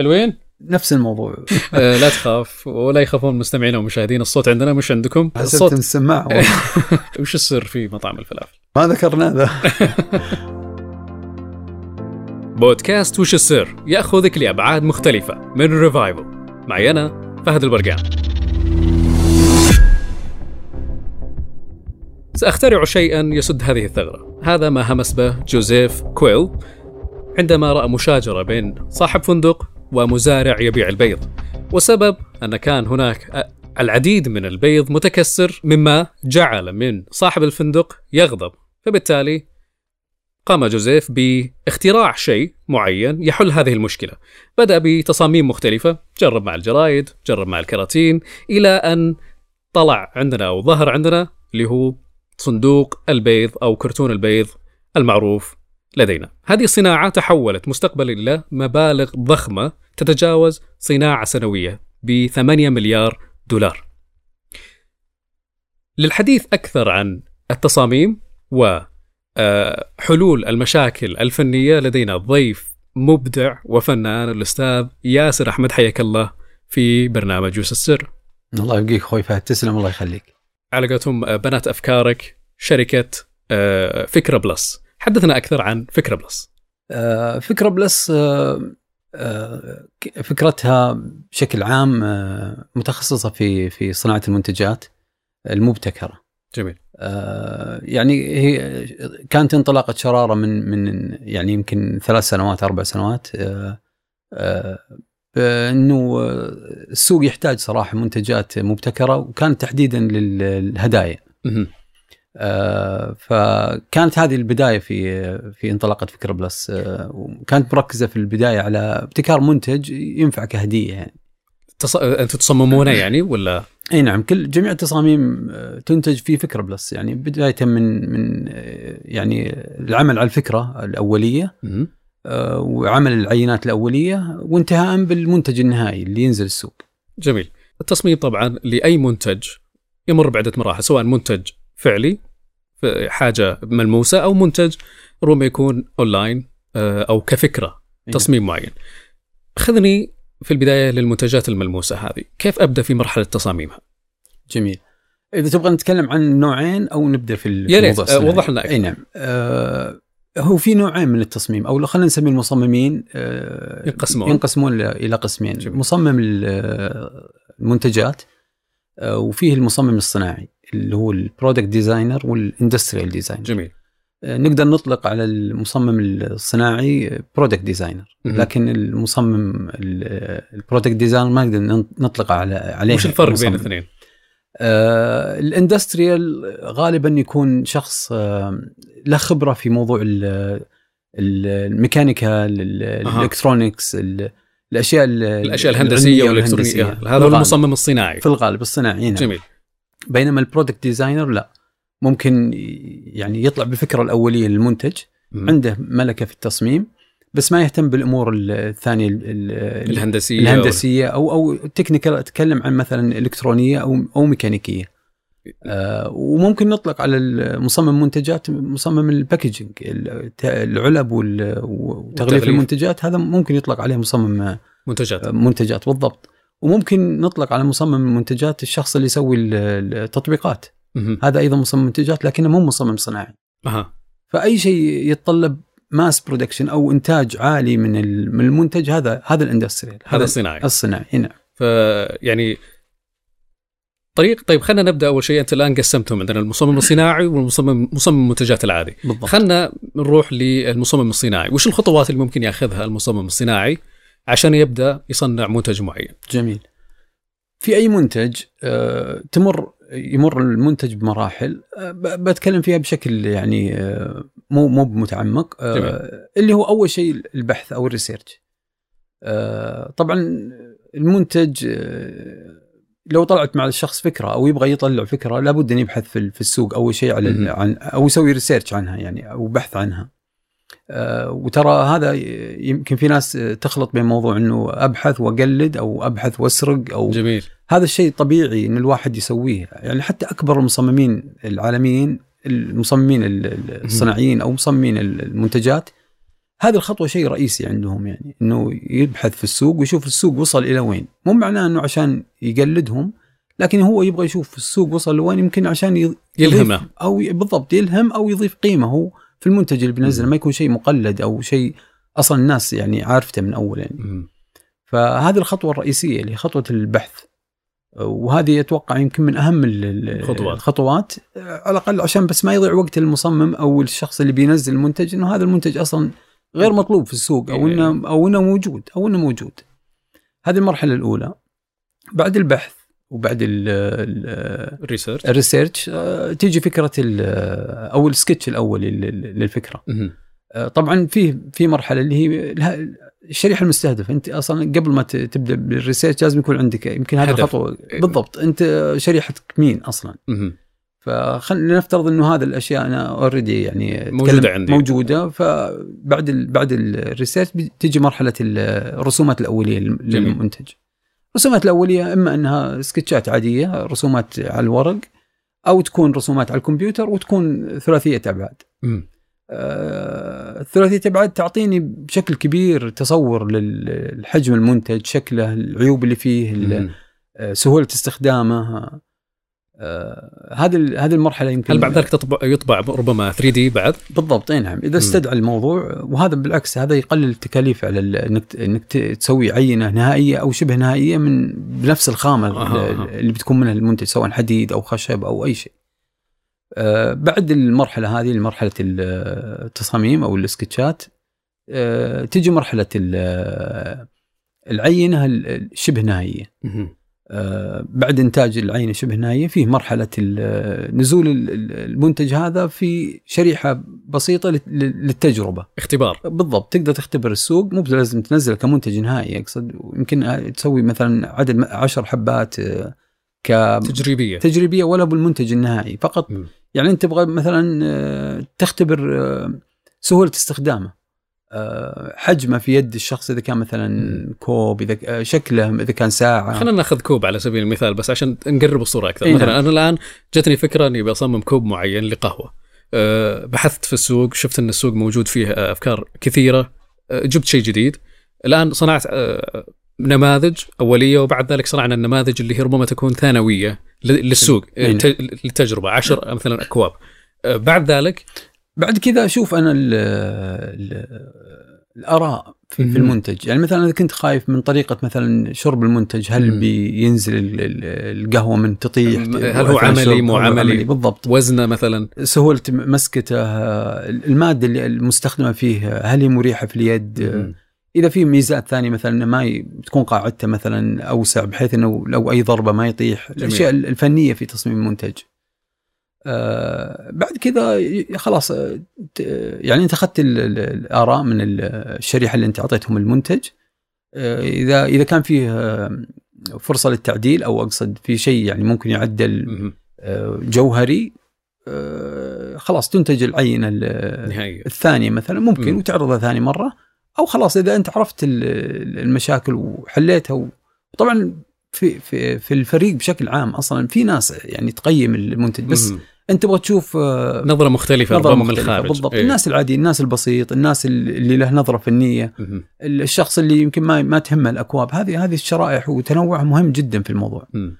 حلوين؟ نفس الموضوع. آه لا تخاف ولا يخافون المستمعين والمشاهدين الصوت عندنا مش عندكم؟ الصوت السماعه وش السر في مطعم الفلافل؟ ما ذكرنا ذا. بودكاست وش السر؟ يأخذك لأبعاد مختلفة من Revival معي أنا فهد البرقان. سأخترع شيئا يسد هذه الثغرة. هذا ما همس به جوزيف كويل عندما رأى مشاجرة بين صاحب فندق ومزارع يبيع البيض. والسبب أن كان هناك العديد من البيض متكسر مما جعل من صاحب الفندق يغضب. فبالتالي قام جوزيف باختراع شيء معين يحل هذه المشكلة. بدأ بتصاميم مختلفة جرب مع الجرايد جرب مع الكراتين إلى أن طلع عندنا أو ظهر عندنا اللي هو صندوق البيض أو كرتون البيض المعروف لدينا. هذه الصناعة تحولت مستقبلا إلى مبالغ ضخمة تتجاوز صناعة سنوية ب 8 مليار دولار. للحديث أكثر عن التصاميم وحلول المشاكل الفنية لدينا ضيف مبدع وفنان الأستاذ ياسر أحمد حياك الله في برنامج يوسف السر. الله يبقيك أخوي فهد تسلم الله يخليك على قولتهم بنات أفكارك شركة آه، فكرة Plus حدثنا أكثر عن فكرة Plus. آه، فكرة Plus آه، آه، فكرتها بشكل عام متخصصة في في صناعة المنتجات المبتكرة. جميل. يعني هي كانت انطلاقة شرارة من من يعني يمكن ثلاث سنوات أربع سنوات. إنه السوق يحتاج صراحة منتجات مبتكرة وكانت تحديدا للهدايا. فكانت هذه البداية في في انطلاقة فكره بلس آه، وكانت مركزة في البداية على ابتكار منتج ينفع كهدية يعني تص... أنتم تصممونه يعني ولا إي نعم كل جميع التصاميم آه، تنتج في فكره بلس يعني بداية من من آه، يعني العمل على الفكرة الأولية. آه، وعمل العينات الأولية وانتهاء بالمنتج النهائي اللي ينزل السوق. جميل التصميم طبعا لأي منتج يمر بعدة مراحل سواء منتج فعلي حاجة ملموسة أو منتج ربما يكون اونلاين آه، أو كفكرة إيه. تصميم معين خذني في البداية للمنتجات الملموسة هذه كيف أبدأ في مرحلة تصاميمها جميل. إذا تبغى نتكلم عن نوعين أو نبدأ في يا ريت، الموضوع آه،. وضح لنا. إي نعم. آه هو في نوعين من التصميم أو خلينا نسمي المصممين آه ينقسمون. ينقسمون إلى قسمين جميل. مصمم ال- المنتجات آه وفيه المصمم الصناعي اللي هو ال product designer وال industrial designer جميل آه، نقدر نطلق على المصمم الصناعي product designer. لكن المصمم ال product designer ما نقدر نطلق على عليه وش الفرق بين مصمم. الاثنين؟ آه ال industrial غالبا يكون شخص آه له خبرة في موضوع ال- الميكانيكا. ال electronics ال- الأشياء ال- الأشياء الهندسية والإلكترونية. هذا هو المصمم الصناعي في الغالب الصناعي نعم. جميل بينما ال product designer لا ممكن يعني يطلع بالفكرة الأولية للمنتج. عنده ملكة في التصميم بس ما يهتم بالأمور ال- الثانية ال- ال- الهندسية الهندسية أو أو technical أتكلم عن مثلا إلكترونية أو أو ميكانيكية آه وممكن نطلق على مصمم منتجات مصمم ال packaging العلب وتغليف. المنتجات هذا ممكن يطلق عليه مصمم آه، منتجات منتجات بالضبط وممكن نطلق على مصمم المنتجات الشخص اللي يسوي ال- التطبيقات. مهم. هذا أيضا مصمم منتجات لكنه مو مصمم صناعي. أها. فأي شيء يتطلب mass production أو إنتاج عالي من ال- من المنتج هذا هذا ال industrial. هذا الصناعي. الصناعي نعم ف يعني طريق طيب خلينا نبدأ أول شيء. أنت الآن قسمتهم عندنا المصمم الصناعي والمصمم مصمم المنتجات العادي. بالضبط. خلينا نروح للمصمم الصناعي. وش الخطوات اللي ممكن ياخذها المصمم الصناعي؟ عشان يبدأ يصنع منتج معين. جميل. في أي منتج آه، تمر يمر المنتج بمراحل آه، بتكلم فيها بشكل يعني آه، مو مو متعمق جميل. اللي هو أول شيء البحث أو الريسيرش. طبعا المنتج لو طلعت مع الشخص فكرة أو يبغى يطلع فكرة لابد أن يبحث في ال- في السوق أول شيء على. عن أو يسوي ريسيرش عنها يعني أو بحث عنها. وترى هذا يمكن في ناس آه، تخلط بين موضوع إنه أبحث وأقلد أو أبحث وأسرق أو جميل. هذا الشيء طبيعي إن الواحد يسويه. يعني حتى أكبر المصممين العالميين المصممين ال- ال- الصناعيين أو مصممين ال- المنتجات هذه الخطوة شيء رئيسي عندهم يعني إنه يبحث في السوق ويشوف السوق وصل إلى وين. مو معناه إنه عشان يقلدهم لكن هو يبغى يشوف السوق وصل لوين يمكن عشان يلهمه. أو بالضبط يلهم أو يضيف قيمة هو. في المنتج اللي بينزله ما يكون شيء مقلد أو شيء أصلا الناس يعني عارفته من أول يعني. فهذه الخطوة الرئيسية اللي هي خطوة البحث وهذه أتوقع يمكن من أهم ال- ال- الخطوات. الخطوات على الأقل عشان بس ما يضيع وقت المصمم أو الشخص اللي بينزل المنتج إنه هذا المنتج أصلا غير مطلوب في السوق أو إنه أو إنه موجود أو إنه موجود. هذه المرحلة الأولى. بعد البحث وبعد ال- ال- ال research ال research آه، تيجي فكرة ال- أو السكتش الاولي لل- للفكرة. آه، طبعا في في مرحلة اللي هي الشريحة المستهدفة أنت أصلا قبل ما تبدأ بال research لازم يكون عندك يمكن هذه. الخطوة بالضبط أنت شريحتك مين أصلا. فخلينا نفترض إنه هذه الأشياء أنا already يعني موجودة تكلم- عندي. موجودة فبعد ال بعد ال research بتجي مرحلة ال- الرسومات الأولية. للمنتج الرسومات الأولية إما إنها سكتشات عادية رسومات على الورق أو تكون رسومات على الكمبيوتر وتكون ثلاثية أبعاد. آه، الثلاثية أبعاد تعطيني بشكل كبير تصور للحجم المنتج شكله العيوب اللي فيه. آه، سهولة استخدامه هذه ال- هذه المرحلة يمكن هل بعد ذلك تطبع يطبع ربما 3 دي بعد؟ بالضبط إي نعم إذا استدعى الموضوع وهذا بالعكس هذا يقلل التكاليف على إنك إنك تسوي عينة نهائية أو شبه نهائية من بنفس الخامة أها. اللي بتكون منها المنتج سواء حديد أو خشب أو أي شيء. آه، بعد المرحلة هذه مرحلة التصاميم أو السكتشات آه، تجي مرحلة ال- العينة الشبه نهائية. بعد إنتاج العينه شبه نهائيه فيه مرحلة نزول ال- ال- المنتج هذا في شريحة بسيطة لل- للتجربة. اختبار. بالضبط تقدر تختبر السوق مو لازم تنزله كمنتج نهائي اقصد يمكن تسوي مثلا عدد م- عشر حبات آه، تجريبية. كتجريبيه ولا بالمنتج النهائي. فقط مم. يعني أنت تبغى مثلا آه، تختبر آه، سهولة استخدامه. حجمه في يد الشخص إذا كان مثلا كوب إذا آه، شكله إذا كان ساعة. خلينا ناخذ كوب على سبيل المثال بس عشان نقرب الصورة أكثر. إي مثلا. أنا الآن جتني فكرة إني بصمم كوب معين لقهوة. أه بحثت في السوق شفت إن السوق موجود فيه آه، أفكار كثيرة. أه جبت شيء جديد. الآن صنعت أه نماذج أولية وبعد ذلك صنعنا النماذج اللي هي ربما تكون ثانوية للسوق إي. ت- للتجربة عشر مثلا أكواب. بعد ذلك بعد كذا أشوف أنا ال ال الآراء في. في المنتج يعني مثلا إذا كنت خايف من طريقة مثلا شرب المنتج هل مم. بينزل ال- ال- القهوة من تطيح هل هو عملي،؟ مو عملي؟ بالضبط وزنه مثلا سهولة مسكته المادة اللي المستخدمة فيه هل هي مريحة في اليد مم. إذا في ميزات ثانية مثلا ما ي... تكون قاعدته مثلا أوسع بحيث إنه لو أي ضربة ما يطيح الأشياء الفنية في تصميم المنتج آه بعد كذا خلاص يعني انت أخذت ال- ال- الآراء من ال- الشريحة اللي انت أعطيتهم المنتج. آه إذا إذا كان فيه فرصة للتعديل أو أقصد في شيء يعني ممكن يعدل جوهري خلاص تنتج العينة الثانية مثلا ممكن مم. وتعرضها ثاني مرة. أو خلاص إذا أنت عرفت ال- المشاكل وحليتها وطبعا في في في الفريق بشكل عام أصلا في ناس يعني تقيم المنتج. بس مم. أنت تبغى تشوف آه، نظرة مختلفة نظرة ربما من مختلفة الخارج بالضبط إيه. الناس العادي الناس البسيط الناس اللي له نظرة فنية مم. الشخص اللي يمكن ما ما تهمه الأكواب هذه هذه الشرائح وتنوعها مهم جدا في الموضوع مم.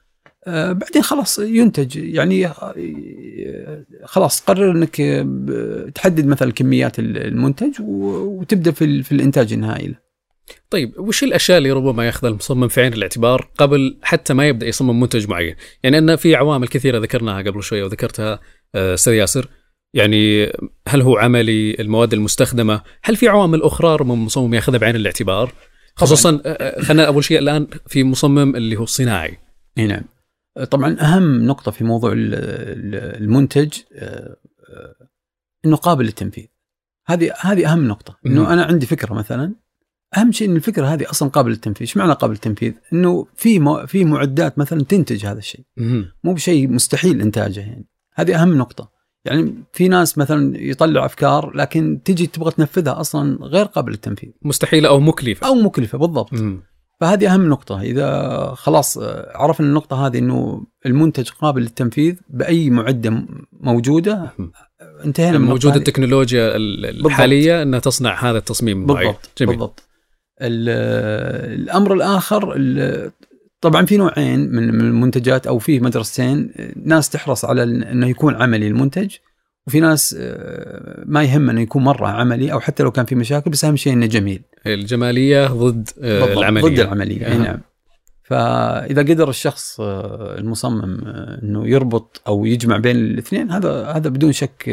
آه، بعدين خلاص ينتج يعني آه، خلاص قرر إنك آه، تحدد مثلا كميات ال- المنتج وتبدأ في في الإنتاج النهائي له. طيب وش الأشياء اللي ربما ياخذها المصمم في عين الاعتبار قبل حتى ما يبدأ يصمم منتج معين؟ يعني أن في عوامل كثيرة ذكرناها قبل شوية وذكرتها آه، أستاذ ياسر يعني هل هو عملي المواد المستخدمة هل في عوامل أخرى ربما المصمم ياخذها بعين الاعتبار خصوصا آه، آه، خلينا أول شيء الآن في مصمم اللي هو الصناعي إي نعم. آه، طبعا أهم نقطة في موضوع ال- ال- المنتج آه، آه، إنه قابل للتنفيذ. هذه هذه أهم نقطة. إنه أنا عندي فكرة مثلا أهم شيء إن الفكرة هذه أصلا قابلة للتنفيذ، إيش معنى قابل للتنفيذ؟ إنه في مو- في معدات مثلا تنتج هذا الشيء. مو بشيء مستحيل إنتاجه يعني. هذه أهم نقطة. يعني في ناس مثلا يطلع أفكار لكن تجي تبغى تنفذها أصلا غير قابل للتنفيذ. مستحيلة أو مكلفة. أو مكلفة بالضبط. مم. فهذه أهم نقطة. إذا خلاص آه، عرفنا النقطة هذه إنه المنتج قابل للتنفيذ بأي معدة موجودة. انتهينا من موجود التكنولوجيا الحالية إنها تصنع هذا التصميم. بالضبط جميل. بالضبط. الأمر الآخر طبعا في نوعين من المنتجات أو في مدرستين ناس تحرص على إنه يكون عملي المنتج وفي ناس آه، ما يهم إنه يكون مرة عملي أو حتى لو كان في مشاكل بس أهم شيء إنه جميل. الجمالية ضد آه، العملية. ضد العملية أي نعم. فإذا قدر الشخص آه، المصمم إنه يربط أو يجمع بين الاثنين هذا هذا بدون شك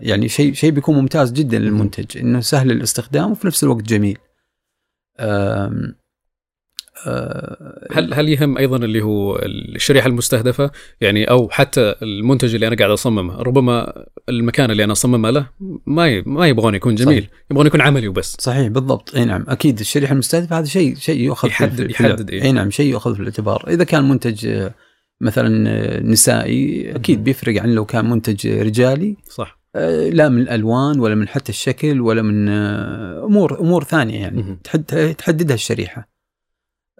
يعني شيء شيء بيكون ممتاز جدا للمنتج إنه سهل الاستخدام وفي نفس الوقت جميل. هل هل يهم أيضا اللي هو الشريحة المستهدفة؟ يعني أو حتى المنتج اللي أنا قاعد أصممه ربما المكان اللي أنا أصممه له ما ما يبغون يكون جميل صحيح. يبغون يكون عملي وبس. صحيح بالضبط. أي نعم أكيد الشريحة المستهدفة هذا شيء شيء يؤخذ يحدد في يحدد أي نعم شيء يؤخذ في الاعتبار. إذا كان منتج مثلا نسائي أكيد بيفرق عن لو كان منتج رجالي. صح. آه، لا من الألوان ولا من حتى الشكل ولا من آه، أمور أمور ثانية يعني. تحددها الشريحة.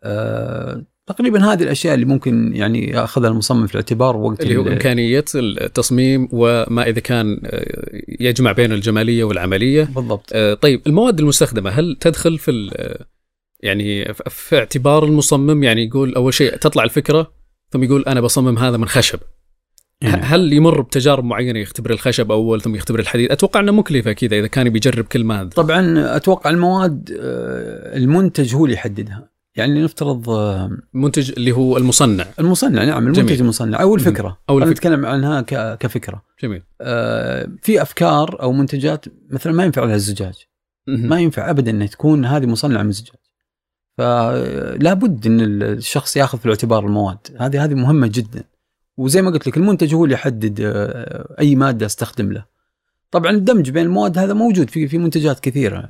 آه، تقريبا هذه الأشياء اللي ممكن يعني ياخذها المصمم في الاعتبار وقت اللي هو إمكانية التصميم وما إذا كان آه، يجمع بين الجمالية والعملية. بالضبط. آه، طيب المواد المستخدمة هل تدخل في يعني في اعتبار المصمم؟ يعني يقول أول شيء تطلع الفكرة ثم يقول أنا بصمم هذا من خشب. يعني. هل يمر بتجارب معينة يختبر الخشب اول ثم يختبر الحديد؟ أتوقع إنه مكلفة كذا إذا كان بيجرب كل ماده. طبعا أتوقع المواد المنتج هو اللي يحددها. يعني نفترض منتج اللي هو المصنع المصنع نعم المنتج جميل. المصنع أو الفكرة أو الفكرة. نتكلم عنها كفكرة جميل آه في أفكار أو منتجات مثلا ما ينفع لها الزجاج ما ينفع ابدا إن تكون هذه مصنعة من الزجاج فلا بد إن الشخص ياخذ في الاعتبار المواد هذه هذه مهمة جدا وزي ما قلت لك المنتج هو اللي يحدد آه، أي مادة أستخدم له. طبعا الدمج بين المواد هذا موجود في في منتجات كثيرة.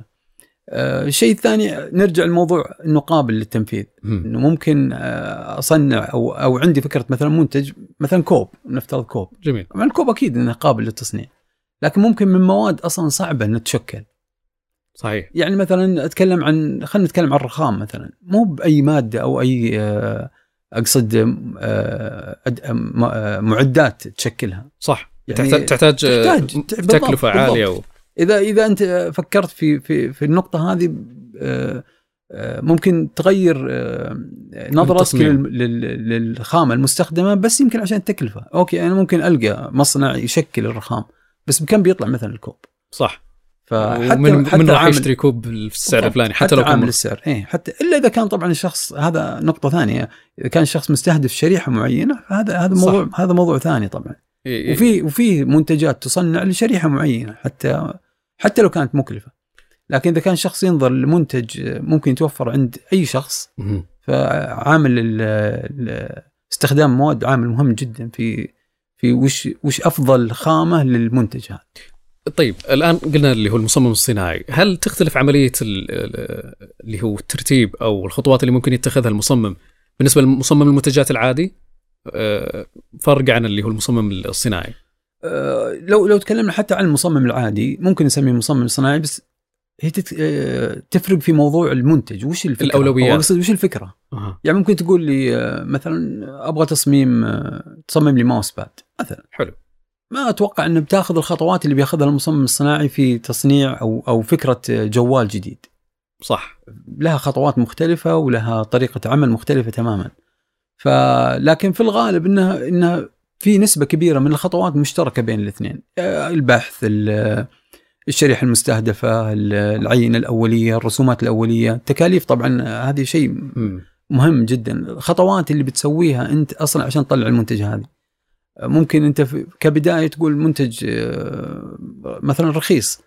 آه، الشيء الثاني نرجع لموضوع انه قابل للتنفيذ إنه ممكن آه، أصنع أو أو عندي فكرة مثلا منتج مثلا كوب نفترض كوب. جميل. طبعا الكوب أكيد إنه قابل للتصنيع. لكن ممكن من مواد أصلا صعبة إنها تشكل. صحيح. يعني مثلا أتكلم عن خلينا نتكلم عن الرخام مثلا. مو بأي مادة أو أي آه، أقصد معدات تشكلها. صح. يعني تحتاج تحتاج تكلفة عالية و... إذا إذا أنت فكرت في في في النقطة هذه آه، آه، ممكن تغير آه، نظرتك للخامه المستخدمة بس يمكن عشان التكلفة. أوكي أنا ممكن ألقى مصنع يشكل الرخام بس بكم بيطلع مثلا الكوب؟ صح. فحتى من, حتى من راح يشتري كوب بالسعر الفلاني حتى, حتى لو كان عامل السعر إيه حتى إلا إذا كان طبعا الشخص هذا نقطة ثانية اذا كان الشخص مستهدف شريحة معينة هذا هذا موضوع هذا موضوع ثاني طبعا. إيه وفي وفي منتجات تصنع لشريحة معينة حتى حتى لو كانت مكلفة. لكن إذا كان شخص ينظر لمنتج ممكن يتوفر عند أي شخص فعامل استخدام المواد عامل مهم جدا في في وش وش أفضل خامة للمنتج هذا. طيب الآن قلنا اللي هو المصمم الصناعي. هل تختلف عملية اللي هو الترتيب أو الخطوات اللي ممكن يتخذها المصمم بالنسبة لمصمم المنتجات العادي؟ آه، فرق عن اللي هو المصمم الصناعي. آه، لو لو تكلمنا حتى عن المصمم العادي ممكن نسميه مصمم صناعي بس هي آه، تفرق في موضوع المنتج. وش الفكرة؟ الأولويات. وش الفكرة؟ أه. يعني ممكن تقول لي مثلا أبغى تصميم تصمم لي ماوس باد مثلا. حلو. ما أتوقع إنه بتاخذ الخطوات اللي بياخذها المصمم الصناعي في تصنيع أو أو فكرة جوال جديد. صح. لها خطوات مختلفة ولها طريقة عمل مختلفة تماما. فلكن في الغالب انها انها في نسبة كبيرة من الخطوات مشتركة بين الاثنين. البحث الشريحة المستهدفة العينة الأولية الرسومات الأولية. التكاليف طبعا هذه شيء مهم جدا. الخطوات اللي بتسويها أنت أصلا عشان تطلع المنتج هذه ممكن أنت كبداية تقول منتج آه، مثلا رخيص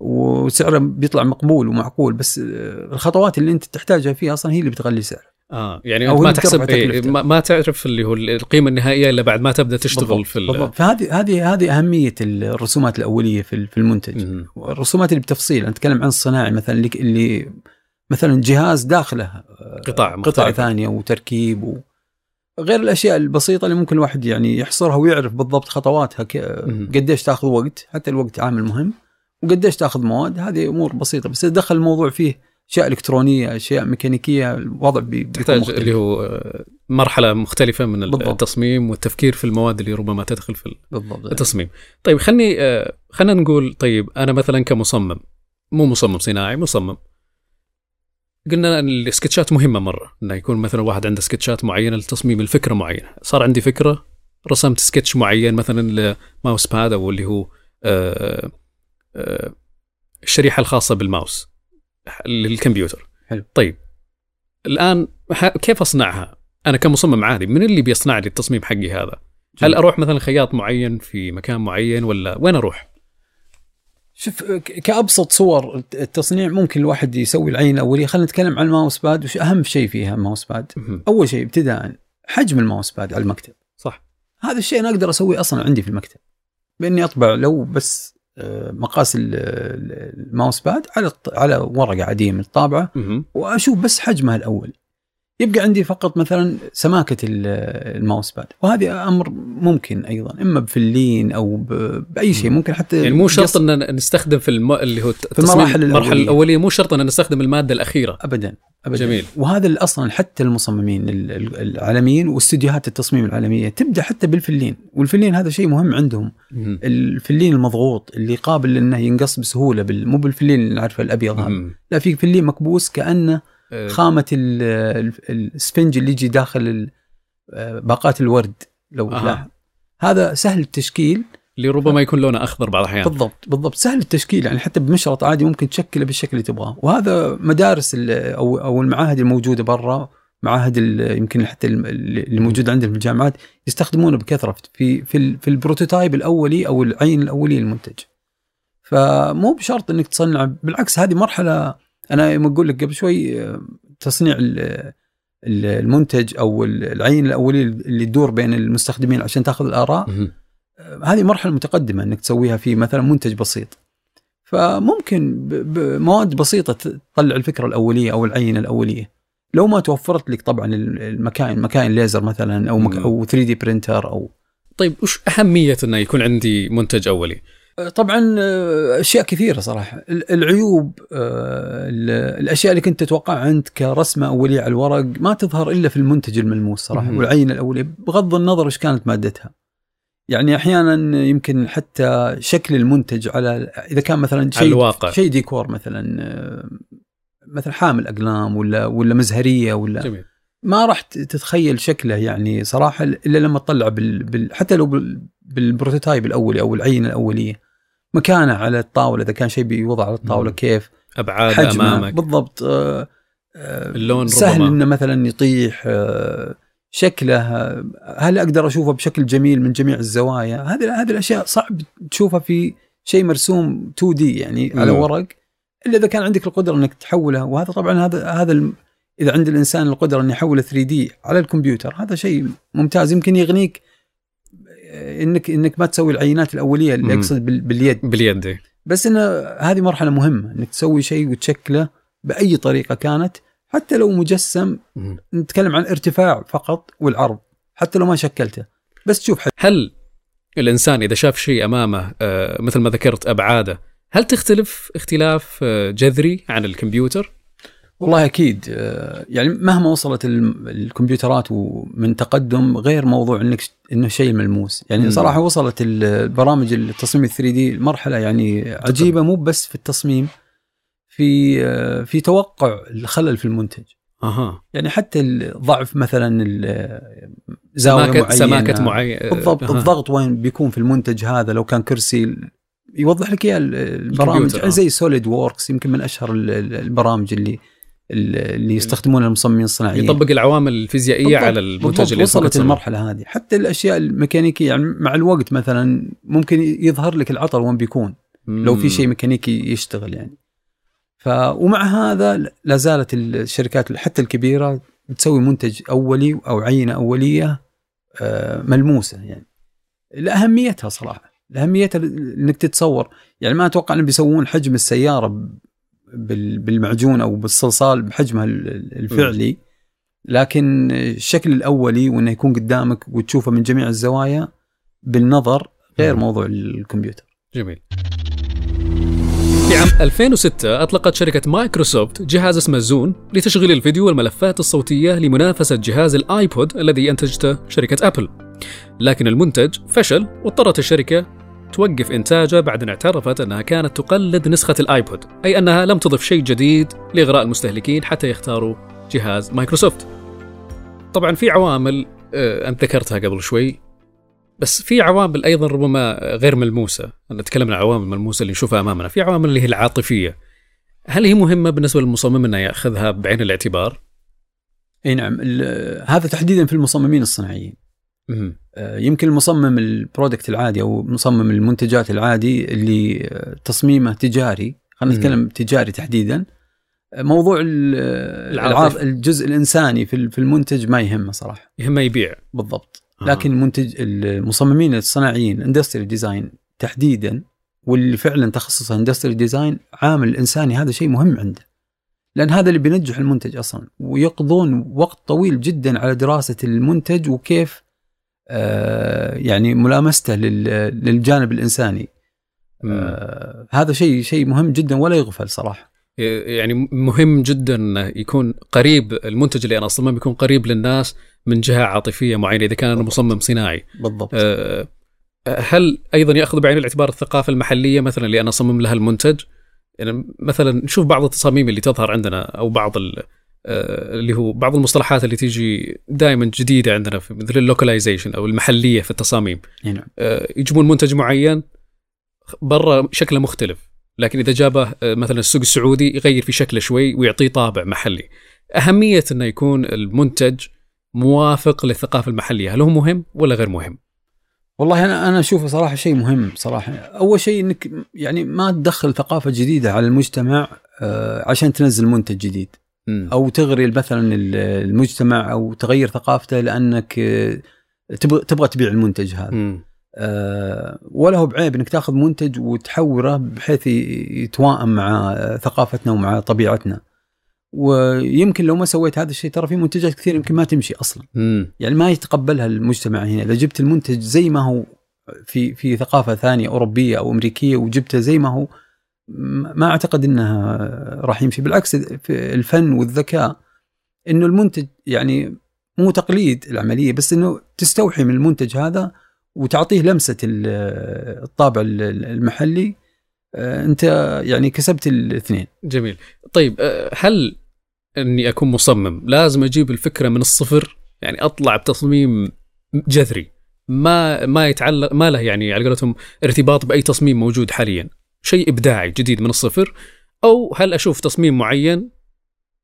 وسعره بيطلع مقبول ومعقول بس الخطوات اللي أنت تحتاجها فيه أصلا هي اللي بتغلي سعره آه يعني انت ما تحسب إيه ما, تعرف اللي هو القيمة النهائية إلا بعد ما تبدأ تشتغل بالضبط في بالضبط. فهذه هذه هذه أهمية الرسومات الأولية في في المنتج. م- الرسومات اللي بتفصيل نتكلم عن الصناعي مثلا اللي, مثلا جهاز داخله آه، قطع قطع ثانية وتركيب و غير الأشياء البسيطة اللي ممكن الواحد يعني يحصرها ويعرف بالضبط خطواتها قديش تاخذ وقت حتى الوقت عامل مهم وقديش تاخذ مواد هذه أمور بسيطة. بس دخل الموضوع فيه أشياء إلكترونية أشياء ميكانيكية الوضع تحتاج اللي هو مرحلة مختلفة من بالضبط. التصميم والتفكير في المواد اللي ربما تدخل في بالضبط. التصميم. طيب خلني آه، خلينا نقول طيب أنا مثلا كمصمم مو مصمم صناعي مصمم. قلنا السكتشات مهمة مرة إنه يكون مثلا واحد عنده سكتشات معينة لتصميم الفكرة معينة. صار عندي فكرة رسمت سكتش معين مثلا لماوس باد أو اللي هو آه، آه، الشريحة الخاصة بالماوس للكمبيوتر. حلو. طيب الآن كيف أصنعها؟ أنا كمصمم عادي من اللي بيصنع لي التصميم حقي هذا؟ هل جميل. أروح مثلا خياط معين في مكان معين ولا وين أروح؟ شوف كأبسط صور التصنيع ممكن الواحد يسوي العينة الأولية خلينا نتكلم عن ال mouse pad وش أهم شيء فيها ال mouse pad. أول شيء ابتداء حجم ال mouse pad على المكتب صح هذا الشيء أنا أقدر أسويه أصلا عندي في المكتب بإني أطبع لو بس آه، مقاس ال- ال- ال mouse pad على على ورقة عادية من الطابعة. وأشوف بس حجمها الأول يبقى عندي فقط مثلا سماكة ال- ال mouse pad وهذا أمر ممكن أيضا إما بفلين أو بأي شيء مم. ممكن حتى يعني مو شرط إن نستخدم في الم... اللي هو التصميم- المراحل الأولية. الأولية مو شرط إن نستخدم المادة الأخيرة ابدا ابدا جميل. وهذا أصلا حتى المصممين ال- ال- العالميين واستديوهات التصميم العالمية تبدأ حتى بالفلين والفلين هذا شيء مهم عندهم مهم. الفلين المضغوط اللي قابل إنه ينقص بسهولة بال... مو بالفلين اللي نعرفه الأبيض هذا. لا في فلين مكبوس كأنه خامة ال- ال- السفنج اللي يجي داخل آه، باقات الورد لو أها. تلاحظ هذا سهل التشكيل. اللي ربما يكون لونه أخضر بعض الأحيان. بالضبط بالضبط. سهل التشكيل يعني حتى بمشرط عادي ممكن تشكله بالشكل اللي تبغاه. وهذا مدارس أو أو المعاهد الموجودة برا معاهد يمكن حتى اللي موجوده عندنا في الجامعات يستخدمونه بكثرة في في في البروتوتايب الأولي أو العين الاولي للمنتج فمو بشرط إنك تصنع بالعكس هذه مرحلة أنا يوم أقول لك قبل شوي آه، تصنيع ال- ال- المنتج أو ال- العينة الأولية اللي تدور بين المستخدمين عشان تأخذ الآراء مهم. هذه مرحلة متقدمة إنك تسويها في مثلا منتج بسيط فممكن بمواد بسيطة تطلع الفكرة الأولية أو العينه الأولية لو ما توفرت لك طبعا المكاين مكاين ليزر مثلا أو مك. أو 3D printer أو طيب وش أهمية انه يكون عندي منتج أولي؟ طبعا آه، أشياء كثيرة صراحة. ال- العيوب آه، ال- الأشياء اللي كنت تتوقعها انت كرسمة اوليه على الورق ما تظهر إلا في المنتج الملموس صراحة. والعينة الأولية بغض النظر إيش كانت مادتها. يعني أحيانا يمكن حتى شكل المنتج على إذا كان مثلا شيء الواقع. شيء ديكور مثلا آه، مثلا حامل أقلام ولا ولا مزهرية ولا. جميل. ما راح تتخيل شكله يعني صراحة إلا لما تطلع بال... بال... حتى لو بال... بالبروتوتايب الأولي أو العينة الأولية. مكانه على الطاولة إذا كان شيء بيوضع على الطاولة. كيف أبعاد حجمه أمامك بالضبط آه، آه، اللون سهل ربما. إنه مثلا يطيح آه، شكله آه، هل أقدر أشوفه بشكل جميل من جميع الزوايا هذه هذه الأشياء صعب تشوفها في شيء مرسوم 2 دي يعني على مم. ورق إلا إذا كان عندك القدرة إنك تحوله وهذا طبعا هذا هذا الم- إذا عند الإنسان القدرة إنه يحوله 3 دي على الكمبيوتر هذا شيء ممتاز يمكن يغنيك انك إنك ما تسوي العينات الأولية اللي. أقصد بال- باليد باليد إيه. بس إنه هذه مرحلة مهمة إنك تسوي شيء وتشكله بأي طريقة كانت حتى لو مجسم. نتكلم عن ارتفاع فقط والعرض حتى لو ما شكلته بس تشوف حد هل الإنسان إذا شاف شيء أمامه آه، مثل ما ذكرت أبعاده هل تختلف اختلاف آه، جذري عن الكمبيوتر؟ والله أكيد. آه، يعني مهما وصلت الكمبيوترات ومن تقدم غير موضوع إنك إنه شيء ملموس. يعني. صراحة وصلت البرامج التصميم ال 3 دي مرحلة يعني عجيبة مو بس في التصميم في آه، في توقع الخلل في المنتج. أها. يعني حتى الضعف مثلا ال- زاوية معينة. سماكة معينه بالضبط الضغط وين بيكون في المنتج هذا؟ لو كان كرسي يوضح لك إياه البرامج. آه. زي SolidWorks يمكن من أشهر ال- ال- البرامج اللي اللي يستخدمونها المصممين الصناعيين. يطبق العوامل الفيزيائية بالضبط، على المنتج اللي وصلت. المرحلة هذه. حتى الأشياء الميكانيكية يعني مع الوقت مثلا ممكن يظهر لك العطل وين بيكون لو في مم. شيء ميكانيكي يشتغل يعني. ف ومع هذا لا زالت الشركات حتى الكبيرة بتسوي منتج أولي أو عينة أولية آه، ملموسة يعني. لأهميتها صراحة لأهميتها إنك تتصور. يعني ما أتوقع إنهم بيسوون حجم السيارة بالمعجون أو بالصلصال بحجمها ال- الفعلي. لكن الشكل الأولي وإنه يكون قدامك وتشوفه من جميع الزوايا بالنظر غير مم. موضوع الكمبيوتر. جميل. في عام 2006 أطلقت شركة مايكروسوفت جهاز اسمه Zune لتشغيل الفيديو والملفات الصوتية لمنافسة جهاز ال iPod الذي أنتجته شركة أبل. لكن المنتج فشل واضطرت الشركة توقف إنتاجه بعد أن اعترفت أنها كانت تقلد نسخة ال iPod أي أنها لم تضف شيء جديد لإغراء المستهلكين حتى يختاروا جهاز مايكروسوفت طبعا في عوامل آه، أنت ذكرتها قبل شوي بس في عوامل أيضا ربما غير ملموسة، نتكلم عن العوامل الملموسه اللي نشوفها أمامنا، في عوامل اللي هي العاطفية. هل هي مهمة بالنسبة للمصمم إنه يأخذها بعين الاعتبار؟ أي نعم هذا تحديدا في المصممين الصناعيين. مم. آه، يمكن المصمم البرودكت العادي أو مصمم المنتجات العادي اللي آه، تصميمه تجاري، خلينا نتكلم تجاري تحديدا. آه، موضوع العاطفة. الجزء الإنساني في المنتج ما يهمه صراحة. يهمه يبيع. بالضبط. لكن المنتج المصممين الصناعيين industry design تحديدا واللي فعلا تخصصه industry design عامل الإنساني هذا شيء مهم عنده لأن هذا اللي بينجح المنتج أصلا ويقضون وقت طويل جدا على دراسة المنتج وكيف يعني ملامسته للجانب الإنساني. آه هذا شيء شيء مهم جدا ولا يغفل صراحة. يعني مهم جدا يكون قريب المنتج اللي أنا أصممه يكون قريب للناس من جهة عاطفية معينة إذا كان أنا مصمم صناعي. بالضبط. أه هل أيضا يأخذ بعين الاعتبار الثقافة المحلية مثلا اللي أنا أصمم لها المنتج؟ يعني مثلا نشوف بعض التصاميم اللي تظهر عندنا أو بعض آه، اللي هو بعض المصطلحات اللي تيجي دائما جديدة عندنا في مثل اللوكلايزيشن أو المحلية في التصاميم. نعم. أه يجيبون منتج معين برا شكله مختلف لكن إذا جابه آه، مثلا السوق السعودي يغير في شكله شوي ويعطيه طابع محلي. أهمية إنه يكون المنتج موافق للثقافة المحلية. هل هو مهم ولا غير مهم؟ والله أنا أنا أشوفه صراحة شيء مهم صراحة. أول شيء إنك يعني ما تدخل ثقافة جديدة على المجتمع آه، عشان تنزل منتج جديد. أو تغري مثلا المجتمع أو تغير ثقافته لأنك آه، تبغى تبغى تبيع المنتج هذا. آه، ولا هو بعيب إنك تأخذ منتج وتحوره بحيث يتوائم مع ثقافتنا ومع طبيعتنا. ويمكن لو ما سويت هذا الشيء ترى في منتجات كثير يمكن ما تمشي أصلا. مم. يعني ما يتقبلها المجتمع هنا، إذا جبت المنتج زي ما هو في في ثقافة ثانية أوروبية أو أمريكية وجبته زي ما هو ما أعتقد انه راح يمشي، بالعكس في الفن والذكاء إنه المنتج يعني مو تقليد العملية بس إنه تستوحي من المنتج هذا وتعطيه لمسة الطابع المحلي. آه، أنت يعني كسبت الاثنين. جميل. طيب آه، هل إني أكون مصمم؟ لازم أجيب الفكرة من الصفر يعني أطلع بتصميم جذري. ما ما يتعلق ما له يعني على قولتهم ارتباط بأي تصميم موجود حاليا. شيء إبداعي جديد من الصفر أو هل أشوف تصميم معين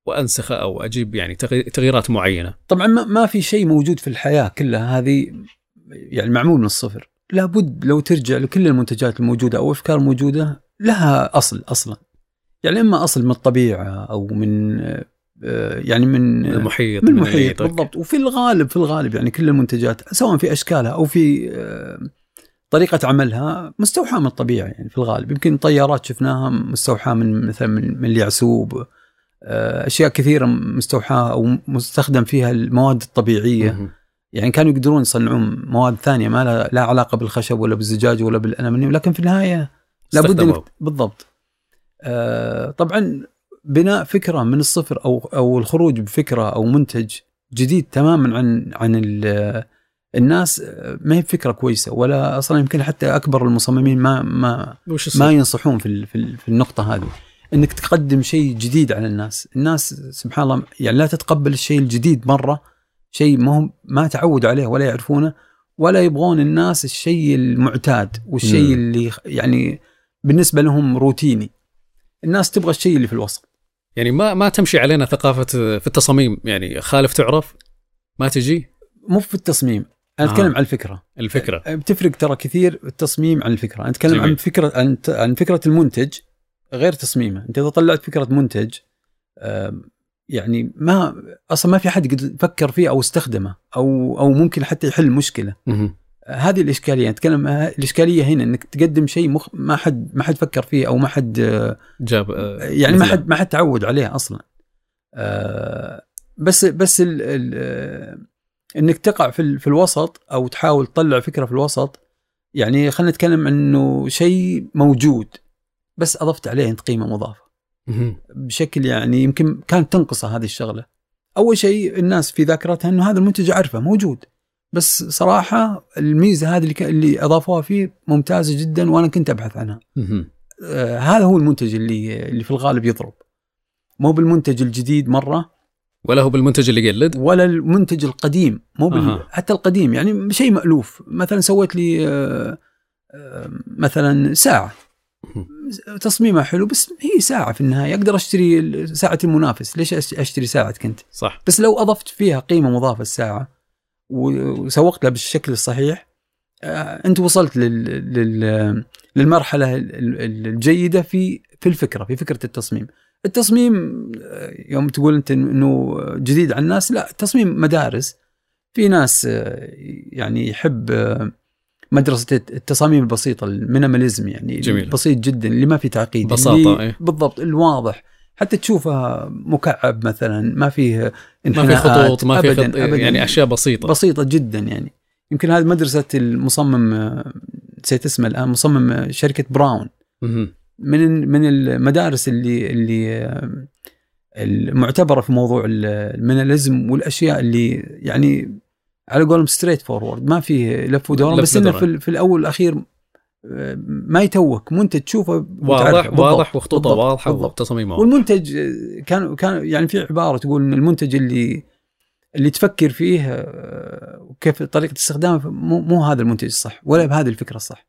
وأنسخه أو أجيب يعني تغييرات معينة؟ طبعا ما في شيء موجود في الحياة كلها هذه يعني معمول من الصفر. لابد لو ترجع لكل المنتجات الموجودة أو أفكار موجودة لها أصل أصلا. يعني إما أصل من الطبيعة أو من آه، يعني من المحيط من المحيط بالضبط. وفي الغالب في الغالب يعني كل المنتجات سواء في أشكالها أو في آه، طريقة عملها مستوحاة من الطبيعة يعني في الغالب. يمكن طيارات شفناها مستوحاة من مثلا من, من اليعسوب آه، أشياء كثيرة مستوحاة أو مستخدم فيها المواد الطبيعية. يعني كانوا يقدرون يصنعون مواد ثانية ما لها لا علاقة بالخشب ولا بالزجاج ولا بالألمنيوم لكن في النهاية لابد انك بالضبط. آه طبعا بناء فكرة من الصفر أو أو الخروج بفكرة أو منتج جديد تماما عن عن الناس ما هي فكره كويسة ولا أصلا يمكن حتى أكبر المصممين ما ما ما ينصحون في في النقطة هذه. إنك تقدم شيء جديد على الناس، الناس سبحان الله يعني لا تتقبل الشيء الجديد مرة شيء ما هم ما تعودوا عليه ولا يعرفونه ولا يبغون الناس الشيء المعتاد والشيء م. اللي يعني بالنسبة لهم روتيني. الناس تبغى الشيء اللي في الوسط. يعني ما ما تمشي علينا ثقافة في التصاميم. يعني خالف تعرف ما تجي؟ مو في التصميم. أنا أتكلم آه. عن الفكرة. الفكرة. أه، بتفرق ترى كثير التصميم عن الفكرة. أنا أتكلم عن فكرة عن, عن فكرة المنتج غير تصميمه. أنت إذا طلعت فكرة منتج يعني ما أصلا ما في حد قد فكر فيه أو استخدمه أو أو ممكن حتى يحل مشكلة. هذه الإشكالية. نتكلم الإشكالية هنا إنك تقدم شيء مخ ما حد ما حد فكر فيه أو ما حد جاب يعني ما حد ما حد تعود عليه أصلا. بس بس ال ال إنك تقع في في الوسط أو تحاول تطلع فكرة في الوسط يعني خلينا نتكلم إنه شيء موجود بس أضفت عليه أنت قيمة مضافة. بشكل يعني يمكن كانت تنقصه هذه الشغلة. أول شيء الناس في ذاكرتها إنه هذا المنتج أعرفه موجود بس صراحة الميزة هذه اللي, ك- اللي أضافوها فيه ممتازة جدا وأنا كنت أبحث عنها. آه هذا هو المنتج اللي اللي في الغالب يضرب. مو بالمنتج الجديد مرة ولا هو بالمنتج اللي يقلد؟ ولا المنتج القديم مو بال... أها. حتى القديم يعني شيء مألوف. مثلا سويت لي آه، آه، مثلا ساعة. تصميمها حلو بس هي ساعة في النهاية. أقدر أشتري ساعة المنافس ليش أش- أشتري ساعتك أنت؟ صح. بس لو أضفت فيها قيمة مضافة الساعة وسوقت لها بالشكل الصحيح آه، أنت وصلت لل... لل... للمرحلة ال- ال- الجيدة في في الفكرة في فكرة التصميم. التصميم آه، يوم تقول أنت إنه جديد على الناس لا التصميم مدارس في ناس آه، يعني يحب آه، مدرسة التصاميم البسيطة المينيماليزم يعني جميل. بسيط جدا اللي ما في تعقيد بساطة، اللي إيه. بالضبط الواضح حتى تشوفها مكعب مثلا ما فيه ما في. خطوط ما في خط... أبداً. يعني أشياء بسيطة بسيطة جدا يعني يمكن هذه مدرسة المصمم نسيت اسمه الآن مصمم شركة براون. من من المدارس اللي اللي آه، المعتبرة في موضوع ال- ال minimalism والأشياء اللي يعني على قولهم straightforward ما فيه لف ودوران بس إنه. في, في الأول والأخير آه، ما يتوك منتج تشوفه واضح. واضح وخطوطه. واضحة. وتصاميمه واضحة. والمنتج آه، كان كان يعني في عبارة تقول إن المنتج اللي اللي تفكر فيه وكيف طريقة استخدامه مو, مو هذا المنتج الصح ولا بهذه الفكرة الصح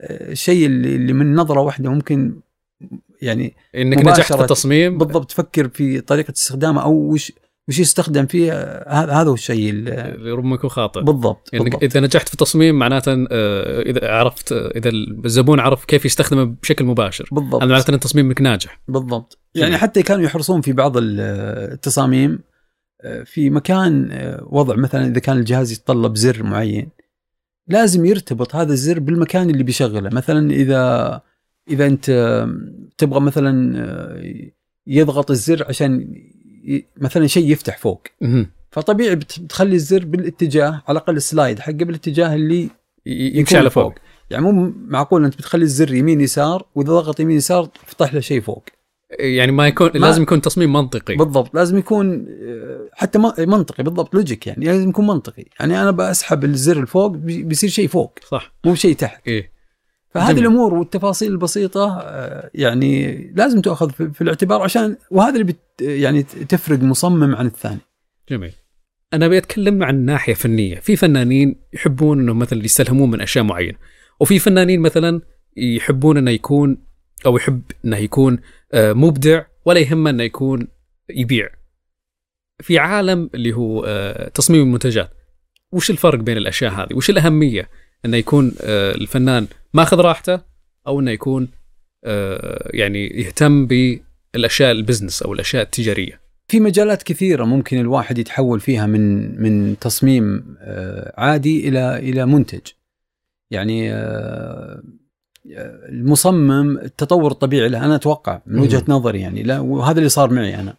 الشيء اللي, اللي من نظرة واحدة ممكن يعني إنك نجحت في. التصميم بالضبط تفكر في طريقة استخدامه أو وش وش يستخدم فيه آه، هذا هو الشيء اللي- ربما يكون خاطئ بالضبط, يعني بالضبط. إذا نجحت في التصميم معناته آه، إذا عرفت آه، إذا الزبون عرف كيف يستخدمه بشكل مباشر بالضبط هذا معناته إن تصميمك ناجح بالضبط. يعني حتى كانوا يحرصون في بعض ال- التصاميم آه، في مكان آه، وضع مثلا إذا كان الجهاز يتطلب زر معين لازم يرتبط هذا الزر بالمكان اللي بيشغله. مثلا إذا إذا أنت تبغى مثلا آه، يضغط الزر عشان مثلا شيء يفتح فوق. فطبيعي بت- بتخلي الزر بالاتجاه على الأقل السلايد حقه بالاتجاه اللي يمشي على فوق. يعني مو معقول أنت بتخلي الزر يمين يسار وإذا ضغط يمين يسار فتح له شيء فوق. يعني ما يكون ما- لازم يكون تصميم منطقي. بالضبط. لازم يكون آه، حتى منطقي بالضبط. logic يعني. لازم يكون منطقي. يعني أنا بسحب الزر الفوق بي- بيصير شيء فوق. صح. مو شيء تحت. إيه. فهذه جميل. الأمور والتفاصيل البسيطة آه، يعني لازم تؤخذ في في الاعتبار عشان وهذا اللي بت يعني تفرق مصمم عن الثاني. جميل. أنا أبي أتكلم عن ناحية فنية. في فنانين يحبون انه مثلا يستلهمون من أشياء معينة. وفي فنانين مثلا يحبون إنه يكون أو يحب إنه يكون آه، مبدع ولا يهمه إنه يكون يبيع. في عالم اللي هو آه، تصميم المنتجات وش الفرق بين الأشياء هذه؟ وش الأهمية؟ إنه يكون آه، الفنان ماخذ راحته أو إنه يكون يعني يهتم بالأشياء البزنس أو الأشياء التجارية. في مجالات كثيرة ممكن الواحد يتحول فيها من من تصميم عادي إلى إلى منتج. يعني المصمم التطور الطبيعي له أنا أتوقع من وجهة نظري يعني لا وهذا اللي صار معي أنا.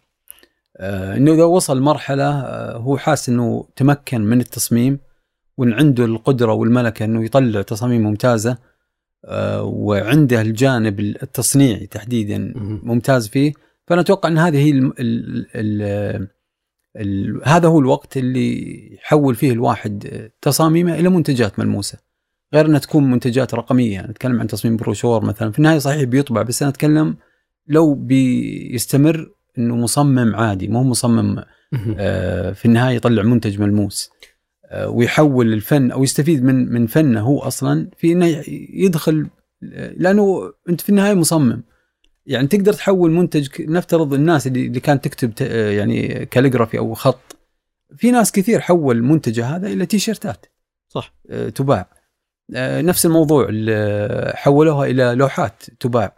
آه، إنه إذا وصل مرحلة آه، هو حاس إنه تمكن من التصميم وإن عنده القدرة والملكة إنه يطلع تصاميم ممتازة آه، وعنده الجانب التصنيعي تحديدا ممتاز فيه فأنا أتوقع إن هذه هي ال ال ال ال هذا هو الوقت اللي يحول فيه الواحد تصاميمه إلى منتجات ملموسة. غير أنها تكون منتجات رقمية نتكلم عن تصميم بروشور مثلا. في النهاية صحيح بيطبع بس أنا أتكلم لو بيستمر إنه مصمم عادي مو مصمم آه، في النهاية يطلع منتج ملموس آه، ويحول الفن أو يستفيد من من فنه هو أصلا في إنه يدخل لأنه أنت في النهاية مصمم. يعني تقدر تحول منتج نفترض الناس اللي اللي كانت تكتب آه، يعني كاليغرافي أو خط. في ناس كثير حول منتجه هذا إلى تيشيرتات. صح. آه، تباع. آه، نفس الموضوع حولوها إلى لوحات تباع.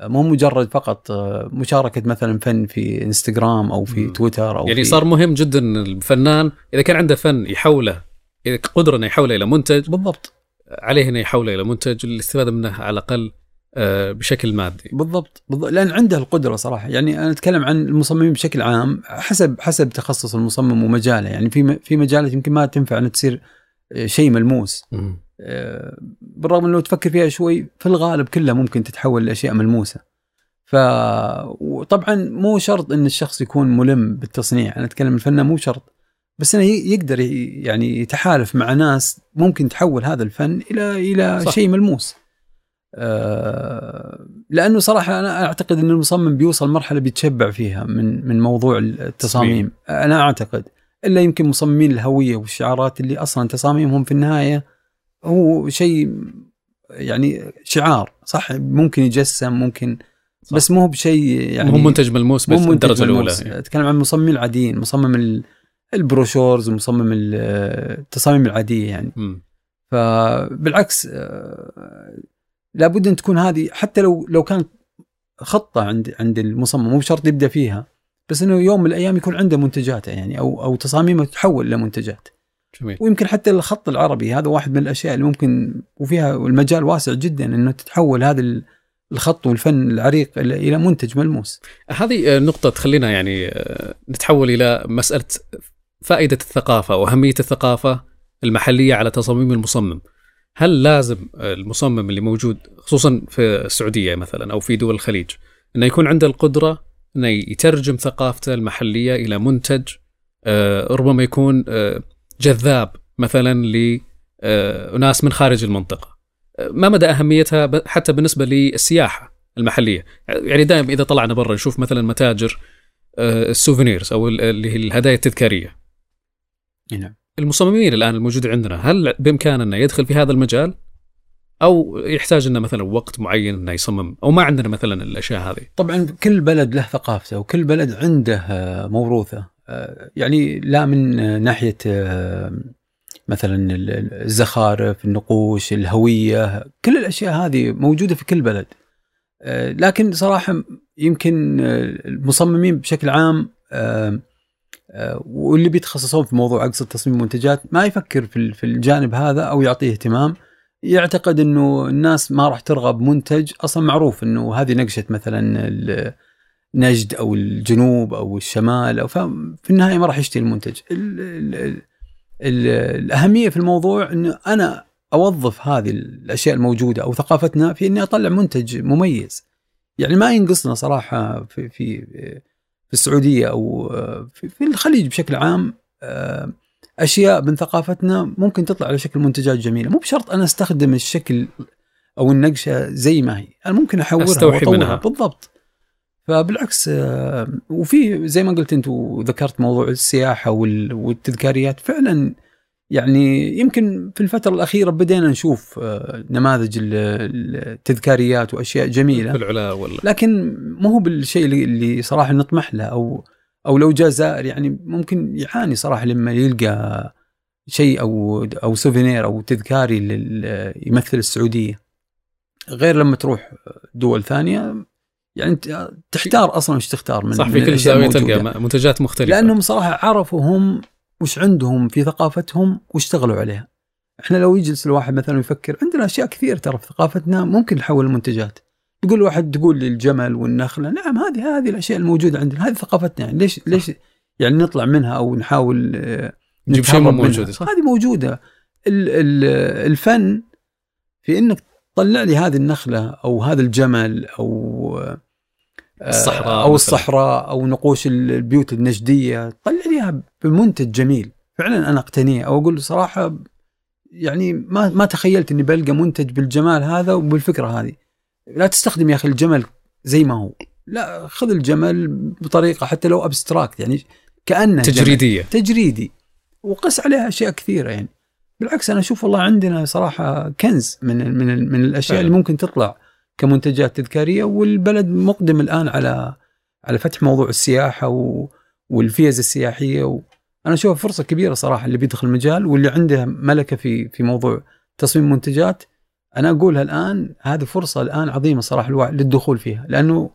آه، مو مجرد فقط آه، مشاركة مثلا فن في إنستغرام أو في. تويتر أو يعني في صار مهم جدا الفنان إذا كان عنده فن يحوله إذا قدره إنه يحوله إلى منتج بالضبط. عليه إنه يحوله إلى منتج للاستفاده منه على الأقل آه، بشكل مادي. بالضبط. بالضبط لأن عنده القدرة صراحة. يعني أنا أتكلم عن المصممين بشكل عام حسب حسب تخصص المصمم ومجاله. يعني في م- في مجالات يمكن ما تنفع ان تصير آه، شيء ملموس. آه، بالرغم إنه تفكر فيها شوي في الغالب كلها ممكن تتحول لأشياء ملموسة. ف وطبعا مو شرط إن الشخص يكون ملم بالتصنيع. أنا أتكلم الفنان مو شرط. بس إنه يقدر يعني يتحالف مع ناس ممكن تحول هذا الفن إلى إلى. شيء ملموس. آه لأنه صراحة أنا أعتقد إن المصمم بيوصل مرحلة بيتشبع فيها من من موضوع التصاميم. أنا أعتقد إلا يمكن مصممين الهوية والشعارات اللي أصلا تصاميمهم في النهاية هو شيء يعني شعار صح ممكن يجسم ممكن صح. بس مو بشيء يعني مو منتج ملموس بس الدرجة الأولى أتكلم عن المصممين العاديين مصمم البروشورز ومصمم التصاميم العادية يعني م. فبالعكس آه، لابد أن تكون هذه حتى لو لو كانت خطة عند عند المصمم مو بشرط يبدأ فيها بس إنه يوم من الأيام يكون عنده منتجاته يعني أو أو تصاميمه تتحول إلى منتجات. جميل. ويمكن حتى الخط العربي هذا واحد من الأشياء اللي ممكن وفيها المجال واسع جدا إنه تتحول هذا الخط والفن العريق إلى منتج ملموس. هذه نقطة تخلينا يعني آه، نتحول إلى مسألة فائدة الثقافة وأهمية الثقافة المحلية على تصاميم المصمم. هل لازم المصمم اللي موجود خصوصا في السعودية مثلا أو في دول الخليج إنه يكون عنده القدرة إنه يترجم ثقافته المحلية إلى منتج آه، ربما يكون آه، جذاب مثلا لناس آه، من خارج المنطقة. ما مدى أهميتها حتى بالنسبة للسياحة المحلية؟ يعني دائما إذا طلعنا برا نشوف مثلا متاجر السوفينيرز أو اللي هي الهدايا التذكارية. نعم. المصممين الآن الموجودين عندنا هل بامكانه أنه يدخل في هذا المجال أو يحتاج لنا مثلا وقت معين إنه يصمم أو ما عندنا مثلا الأشياء هذه طبعا كل بلد له ثقافته وكل بلد عنده آه، موروثه آه، يعني لا من ناحية آه، مثلا الزخارف النقوش الهوية كل الأشياء هذه موجودة في كل بلد. لكن صراحة يمكن المصممين بشكل عام واللي بيتخصصون في موضوع اقصد تصميم منتجات ما يفكر في الجانب هذا أو يعطيه اهتمام. يعتقد إنه الناس ما راح ترغب منتج أصلا معروف إنه هذه نقشة مثلا نجد أو الجنوب أو الشمال أو في النهاية ما راح يشتري المنتج. ال ال ال الأهمية في الموضوع إنه أنا أوظف هذه الأشياء الموجودة أو ثقافتنا في إني أطلع منتج مميز. يعني ما ينقصنا صراحة في في في السعودية أو في الخليج بشكل عام أشياء من ثقافتنا ممكن تطلع على شكل منتجات جميلة. مو بشرط أنا أستخدم الشكل أو النقشة زي ما هي. أنا ممكن أحورها أستوحي منها. بالضبط. فبالعكس آه، وفي زي ما قلت انت وذكرت موضوع السياحة والتذكاريات. فعلا يعني يمكن في الفترة الأخيرة بدينا نشوف آه، نماذج التذكاريات وأشياء جميلة. في العلا ولا لكن مو هو بالشيء اللي صراحة نطمح له أو أو لو جاء زائر يعني ممكن يعاني صراحة لما يلقى شيء أو أو سوفينير أو تذكاري يمثل السعودية. غير لما تروح دول ثانية يعني تحتار أصلا وش تختار من صح في كل زاويه تلقى منتجات مختلفة. لأنهم صراحة عرفوا هم وش عندهم في ثقافتهم واشتغلوا عليها. إحنا لو يجلس الواحد مثلا يفكر عندنا أشياء كثير ترى في ثقافتنا ممكن نحول المنتجات يقول واحد تقول الجمل والنخلة نعم هذه هذه الأشياء الموجودة عندنا هذه ثقافتنا. يعني ليش ليش يعني نطلع منها أو نحاول آه، نجيب شيء موجود. هذه موجودة. الفن في إنك تطلع لي هذه النخلة أو هذا الجمل أو آه، الصحراء أو الصحراء أو نقوش البيوت النجدية. طلع لي إياها بمنتج جميل. فعلا أنا أقتنيه. أو أقول صراحة يعني ما ما تخيلت إني بلقى منتج بالجمال هذا وبالفكرة هذه. لا تستخدم يا أخي الجمل زي ما هو. لا خذ الجمل بطريقة حتى لو أبستراكت. يعني كأنه تجريدية. جمل. تجريدي. وقس عليها أشياء كثيرة يعني. بالعكس أنا أشوف والله عندنا صراحة كنز من من من الأشياء فعلا. اللي ممكن تطلع كمنتجات تذكارية والبلد مقدم الآن على على فتح موضوع السياحة و والفيز السياحية و أنا أشوف فرصة كبيرة صراحة اللي بيدخل المجال واللي عنده ملكة في في موضوع تصميم منتجات أنا أقولها الآن هذه فرصة الآن عظيمة صراحة للدخول فيها لأنه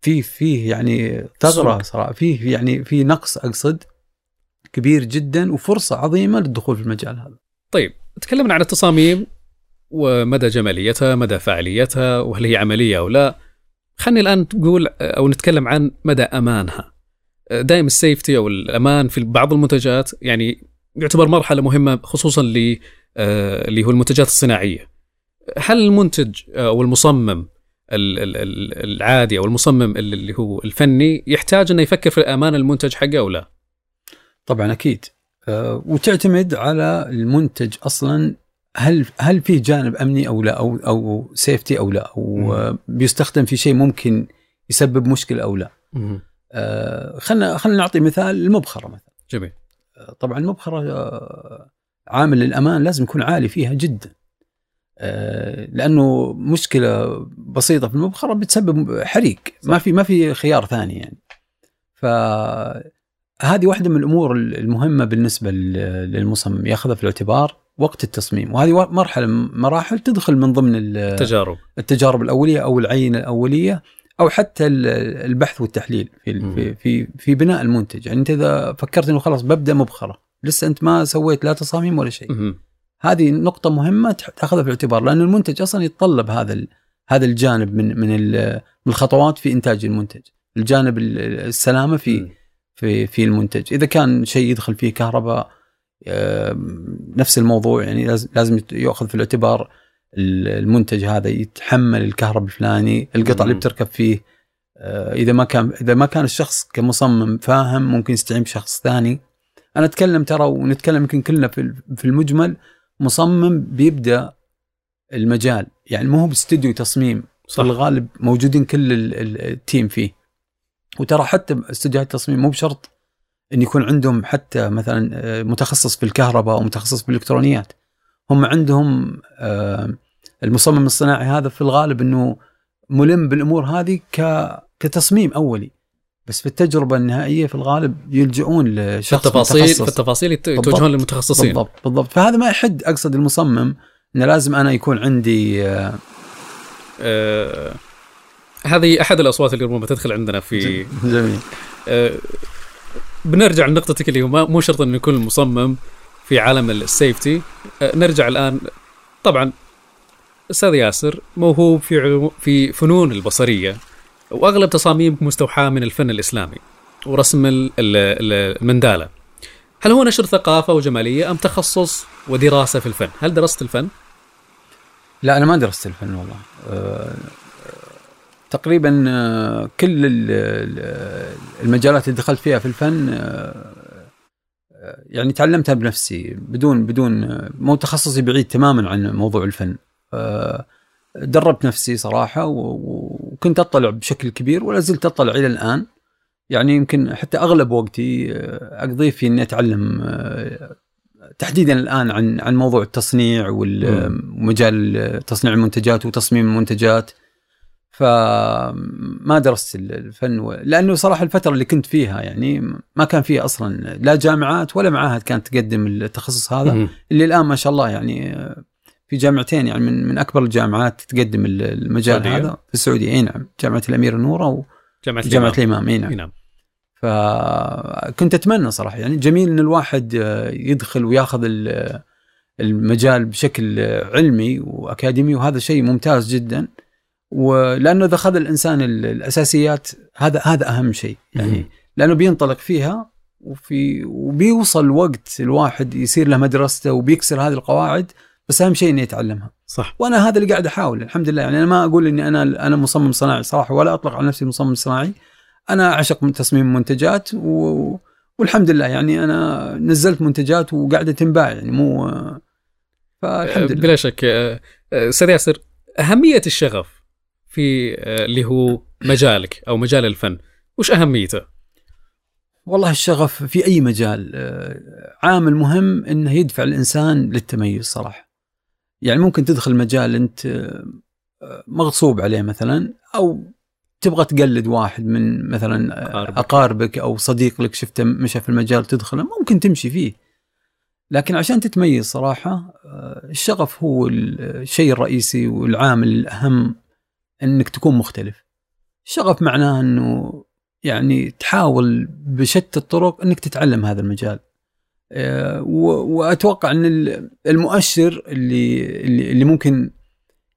في فيه يعني ثغرة صراحة فيه يعني في نقص أقصد كبير جدا وفرصة عظيمة للدخول في المجال هذا. طيب تكلمنا عن التصاميم ومدى جماليتها، مدى فاعليتها وهل هي عملية أو لا. خليني الآن نقول أو نتكلم عن مدى أمانها. دائما السيفتي أو الأمان في بعض المنتجات يعني يعتبر مرحلة مهمة خصوصا آه، اللي هو المنتجات الصناعية هل المنتج أو المصمم العادي أو المصمم اللي هو الفني يحتاج انه يفكر في أمان المنتج حقه أو لا؟ طبعا أكيد أه وتعتمد على المنتج أصلا هل هل في جانب أمني أو لا أو أو سيفتي أو لا أو بيستخدم في شيء ممكن يسبب مشكلة أو لا. آه خلينا خلينا نعطي مثال المبخرة مثلا. جميل. آه طبعا المبخرة آه عامل الامان لازم يكون عالي فيها جدا. آه لأنه مشكلة بسيطة في المبخرة بتسبب حريق صح. ما في ما في خيار ثاني يعني. فهذه واحدة من الأمور المهمة بالنسبة للمصمم ياخذها في الاعتبار وقت التصميم. وهذه مرحلة مراحل تدخل من ضمن التجارب. التجارب الأولية أو العينه الأولية أو حتى البحث والتحليل في في في بناء المنتج. يعني أنت إذا فكرت إنه خلاص ببدأ مبخرة لسه أنت ما سويت لا تصاميم ولا شيء. هذه نقطة مهمة تأخذها في الاعتبار لأن المنتج أصلا يتطلب هذا هذا الجانب من من الخطوات في إنتاج المنتج، الجانب السلامة في في في المنتج، إذا كان شيء يدخل فيه كهرباء نفس الموضوع يعني لازم ياخذ في الاعتبار المنتج هذا يتحمل الكهرباء الفلاني القطع اللي بتركب فيه. آه، إذا ما كان إذا ما كان الشخص كمصمم فاهم ممكن يستعين بشخص ثاني. أنا أتكلم ترى ونتكلم يمكن كلنا في في المجمل مصمم بيبدأ المجال. يعني مو هو باستديو تصميم صح. في الغالب موجودين كل التيم فيه. وترى حتى استديوهات التصميم مو بشرط إن يكون عندهم حتى مثلا آه، متخصص في الكهرباء أو متخصص في الإلكترونيات. هم عندهم آه، المصمم الصناعي هذا في الغالب إنه ملم بالأمور هذه كتصميم أولي. بس في التجربة النهائية في الغالب يلجؤون لشخص في التفاصيل متخصص. في التفاصيل يتوجهون للمتخصصين. بالضبط بالضبط. فهذا ما يحد أقصد المصمم إنه لازم أنا يكون عندي آه آه هذه أحد الأصوات اللي ربما تدخل عندنا في جميل. آه بنرجع لنقطتك اللي هو مو شرط إنه يكون المصمم في عالم السيفتي. أه، نرجع الآن. طبعا أستاذ ياسر موهوب في في فنون البصرية وأغلب تصاميمك مستوحاة من الفن الإسلامي ورسم المندالة. هل هو نشر ثقافة وجمالية أم تخصص ودراسة في الفن؟ هل درست الفن؟ لا أنا ما درست الفن والله. أه تقريبا آه، كل المجالات اللي دخلت فيها في الفن آه، آه، يعني تعلمتها بنفسي بدون بدون مو تخصصي بعيد تماما عن موضوع الفن. دربت نفسي صراحة وكنت أطلع بشكل كبير ولا زلت أطلع إلى الآن. يعني يمكن حتى أغلب وقتي أقضيه في إني أتعلم تحديدا الآن عن عن موضوع التصنيع ومجال تصنيع المنتجات وتصميم المنتجات. فما درست الفن و... لأنه صراحة الفترة اللي كنت فيها يعني ما كان فيها أصلا لا جامعات ولا معاهد كانت تقدم التخصص هذا اللي الآن ما شاء الله يعني في جامعتين يعني من من أكبر الجامعات تقدم المجال. هذا. في السعودية إي نعم. جامعة الأمير نورة وجامعه جامعة الإمام. إي نعم. نعم. فكنت أتمنى صراحة يعني جميل إن الواحد يدخل وياخذ المجال بشكل علمي وأكاديمي وهذا شيء ممتاز جدا. ولأنه إذا اخذ الإنسان الأساسيات هذا هذا أهم شيء. يعني لأنه بينطلق فيها وفي وبيوصل وقت الواحد يصير له مدرسته وبيكسر هذه القواعد بس أهم شيء إنه يتعلمها. صح. وأنا هذا اللي قاعد احاول الحمد لله. يعني أنا ما أقول إني أنا أنا مصمم صناعي صراحة ولا أطلق على نفسي مصمم صناعي. أنا أعشق من تصميم منتجات و... والحمد لله. يعني أنا نزلت منتجات وقاعدة تنباع يعني مو فالحمد لله. بلا شك أستاذ ياسر أهمية الشغف. في آه، اللي هو مجالك أو مجال الفن. وش أهميته؟ والله الشغف في أي مجال آه، عامل مهم إنه يدفع الإنسان للتميز صراحة. يعني ممكن تدخل مجال أنت آه، مغصوب عليه مثلا أو تبغى تقلد واحد من مثلا أقاربك. أقاربك أو صديق لك شفته مشى في المجال تدخله ممكن تمشي فيه. لكن عشان تتميز صراحة الشغف هو الشيء الرئيسي والعامل الأهم. انك تكون مختلف. الشغف معناه انه يعني تحاول بشتى الطرق انك تتعلم هذا المجال. آه، واتوقع ان المؤشر اللي اللي ممكن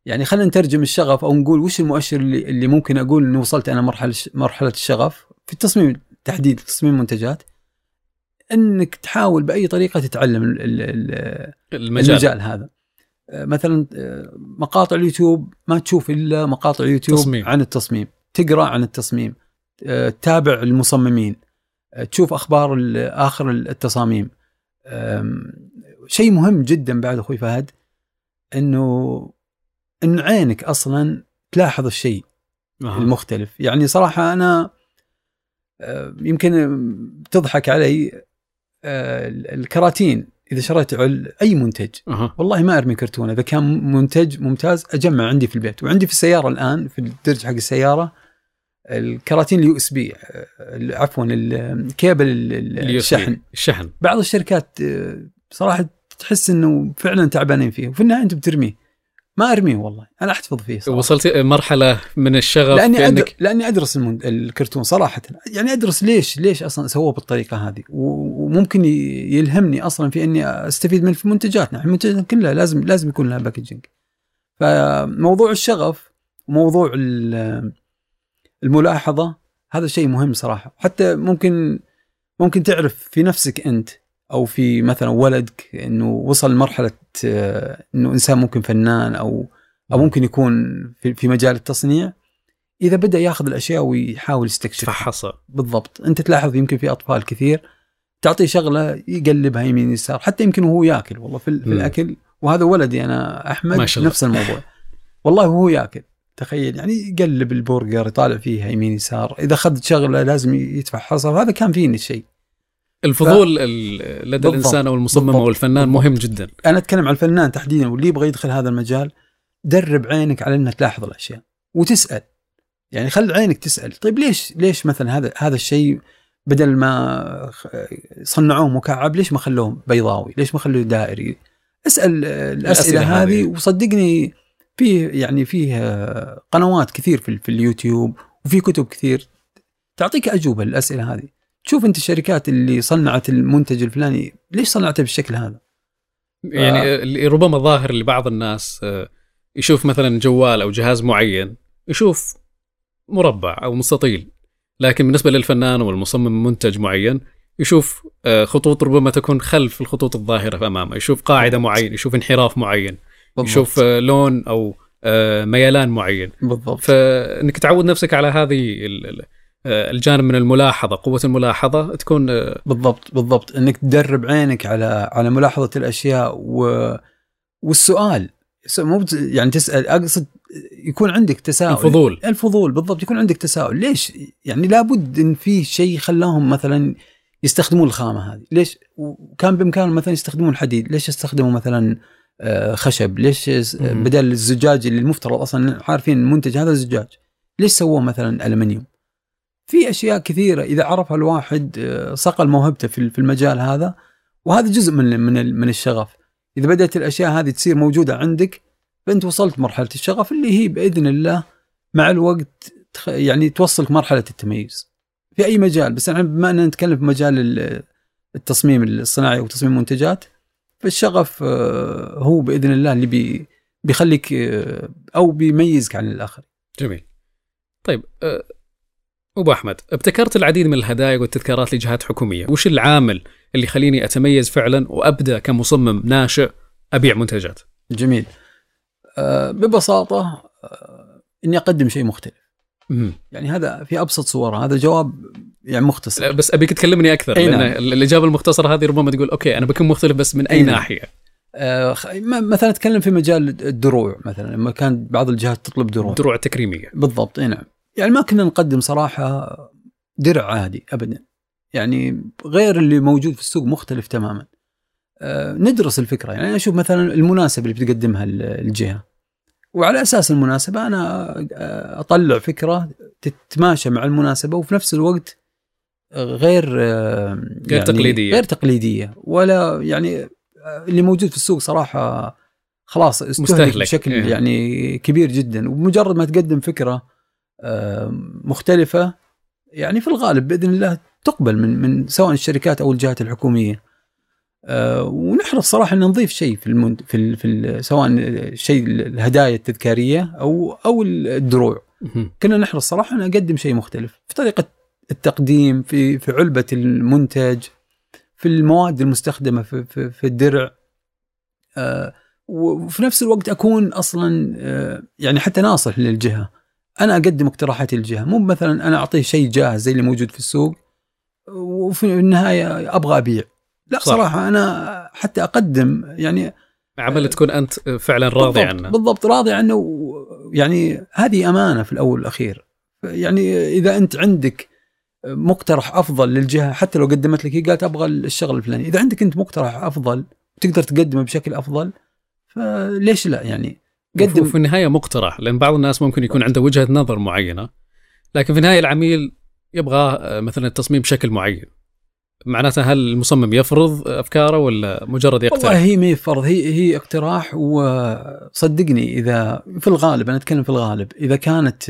يعني خلينا نترجم الشغف أو نقول وش المؤشر اللي, اللي ممكن أقول اني وصلت أنا مرحلة مرحلة الشغف في التصميم تحديد تصميم منتجات انك تحاول بأي طريقة تتعلم ال- ال- ال- المجال, المجال هذا. مثلا آه، مقاطع اليوتيوب ما تشوف إلا مقاطع اليوتيوب تصميم. عن التصميم تقرأ عن التصميم آه، تتابع المصممين آه، تشوف أخبار آخر التصاميم شيء مهم جدا بعد أخوي فهد إنه إن عينك أصلا تلاحظ الشيء أها. المختلف يعني صراحة أنا آه، يمكن تضحك علي آه، الكراتين إذا شريت عل- أي منتج. أها. والله ما أرمي كرتونه إذا كان منتج ممتاز أجمع عندي في البيت. وعندي في السيارة الآن في الدرج حق السيارة الكراتين ال USB عفوا الكيبل. الشحن. الشحن. بعض الشركات آه، صراحة تحس إنه فعلا تعبانين فيه وفي النهاية أنت بترميه. ما أرميه والله أنا أحتفظ فيه صراحة. وصلت مرحلة من الشغف لأني أدر... بانك لأني أدرس المن... الكرتون صراحة. يعني أدرس ليش ليش أصلا سووه بالطريقة هذه؟ و- وممكن يلهمني أصلا في أني أستفيد من في منتجاتنا المنتجات كلها لازم لازم يكون لها باكجينج فموضوع الشغف وموضوع ال- الملاحظة هذا شيء مهم صراحة. حتى ممكن ممكن تعرف في نفسك أنت أو في مثلا ولدك إنه وصل لمرحله آه، إنه إنسان ممكن فنان أو أو ممكن يكون في في مجال التصنيع. إذا بدأ ياخذ الأشياء ويحاول يستكشفها تفحصها بالضبط. أنت تلاحظ يمكن في أطفال كثير تعطيه شغلة يقلبها يمين يسار حتى يمكن وهو ياكل. والله في, في. الأكل وهذا ولدي أنا أحمد ما شاء الله. نفس الموضوع. والله وهو ياكل. تخيل يعني يقلب البرجر يطالع فيها يمين يسار. إذا اخذ شغلة لازم يتفحصها وهذا كان فيني الشيء الفضول ال- لدى بالضبط. الإنسان أو المصمم بالضبط. أو الفنان بالضبط. مهم جدا أنا أتكلم عن الفنان تحديدا واللي يبغى يدخل هذا المجال درب عينك على إنك تلاحظ الأشياء وتسأل يعني خل عينك تسأل طيب ليش ليش مثلا هذا هذا الشيء بدل ما صنعوه مكعب ليش ما خلوه بيضاوي؟ ليش ما خلوه دائري؟ اسأل الأسئلة الأسئلة هذه. وصدقني فيه يعني فيه قنوات كثير في, في اليوتيوب وفي كتب كثير تعطيك أجوبة للأسئلة هذه. تشوف انت الشركات اللي صنعت المنتج الفلاني ليش صنعته بالشكل هذا؟ يعني اللي ربما ظاهر لبعض الناس آه، يشوف مثلا جوال أو جهاز معين يشوف مربع أو مستطيل. لكن بالنسبة للفنان والمصمم منتج معين يشوف آه، خطوط ربما تكون خلف الخطوط الظاهرة أمامه. يشوف قاعدة معينه يشوف انحراف معين بالضبط. يشوف آه، لون أو آه، ميلان معين. بالضبط. فإنك تعود نفسك على هذه آه، الجانب من الملاحظة قوة الملاحظة تكون آه، بالضبط بالضبط. إنك تدرب عينك على على ملاحظة الأشياء و والسؤال. مو بت- يعني تسأل أقصد يكون عندك تساؤل. الفضول. الفضول بالضبط. يكون عندك تساؤل. ليش؟ يعني لابد إن في شيء خلاهم مثلا يستخدمون الخامة هذه. ليش؟ وكان بإمكانهم مثلا يستخدمون الحديد. ليش يستخدموا مثلا آه، خشب؟ ليش. بدل الزجاج اللي المفترض أصلا عارفين المنتج هذا زجاج ليش سووه مثلا الومنيوم في أشياء كثيرة. إذا عرفها الواحد آه، صقل موهبته في المجال هذا وهذا جزء من من من الشغف. إذا بدأت الأشياء هذه تصير موجودة عندك فأنت وصلت مرحلة الشغف اللي هي بإذن الله مع الوقت يعني توصلك مرحلة التميز في أي مجال بس إحنا بما أننا نتكلم في مجال ال- التصميم الصناعي وتصميم المنتجات فالشغف آه، هو بإذن الله اللي بي بيخليك آه، أو بيميزك عن الآخر جميل. طيب أبو أحمد ابتكرت العديد من الهدايا والتذكارات لجهات حكومية وش العامل اللي يخليني أتميز فعلا وأبدأ كمصمم ناشئ أبيع منتجات؟ جميل. آه، ببساطة آه، إني أقدم شيء مختلف. مهم. يعني هذا في أبسط صورة هذا جواب يعني مختصر. لا، بس أبيك تكلمني أكثر أي لأن نعم. الاجابه المختصره هذه ربما تقول أوكي أنا بكون مختلف بس من أي أي نعم. ناحية. آه، مثلا أتكلم في مجال الدروع مثلا لما كان بعض الجهات تطلب دروع. دروع تكريمية. بالضبط أي نعم. يعني ما كنا نقدم صراحة درع عادي ابدا يعني غير اللي موجود في السوق مختلف تماما آه، ندرس الفكرة يعني أشوف مثلا المناسبة اللي بتقدمها ال- الجهة وعلى أساس المناسبة أنا آه، أطلع فكرة تتماشى مع المناسبة وفي نفس الوقت غير آه، غير يعني تقليدية. غير تقليدية ولا يعني اللي موجود في السوق صراحة خلاص استهلك مستهلك. بشكل إيه. يعني كبير جدا ومجرد ما تقدم فكرة مختلفة. يعني في الغالب بإذن الله تقبل من من سواء الشركات أو الجهات الحكومية. آه، ونحرص صراحة ان نضيف شيء في المنت في, ال في ال سواء شيء الهدايا التذكارية أو أو الدروع. كنا نحرص صراحة ان نقدم شيء مختلف في طريقة التقديم في في علبة المنتج في المواد المستخدمة في, في, في الدرع. آه، وفي نفس الوقت أكون أصلا آه، يعني حتى ناصح للجهة. أنا أقدم اقتراحاتي للجهة. مو مثلا أنا أعطيه شيء جاهز زي اللي موجود في السوق وفي النهاية أبغى أبيع. لا صح. صراحة أنا حتى أقدم يعني عمل تكون أنت فعلا راضي بالضبط عنه. بالضبط راضي عنه. يعني هذه أمانة في الأول والأخير. يعني إذا أنت عندك مقترح أفضل للجهة حتى لو قدمت لك هي قالت أبغى الشغل الفلاني. إذا عندك أنت مقترح أفضل تقدر تقدمه بشكل أفضل فليش لا؟ يعني قدم في النهاية مقترح لأن بعض الناس ممكن يكون عنده وجهة نظر معينة لكن في النهاية العميل يبغى مثلا التصميم بشكل معين معناته هل المصمم يفرض أفكاره ولا مجرد يقترح؟ والله هي ما فرض هي هي اقتراح وصدقني إذا في الغالب أنا أتكلم في الغالب إذا كانت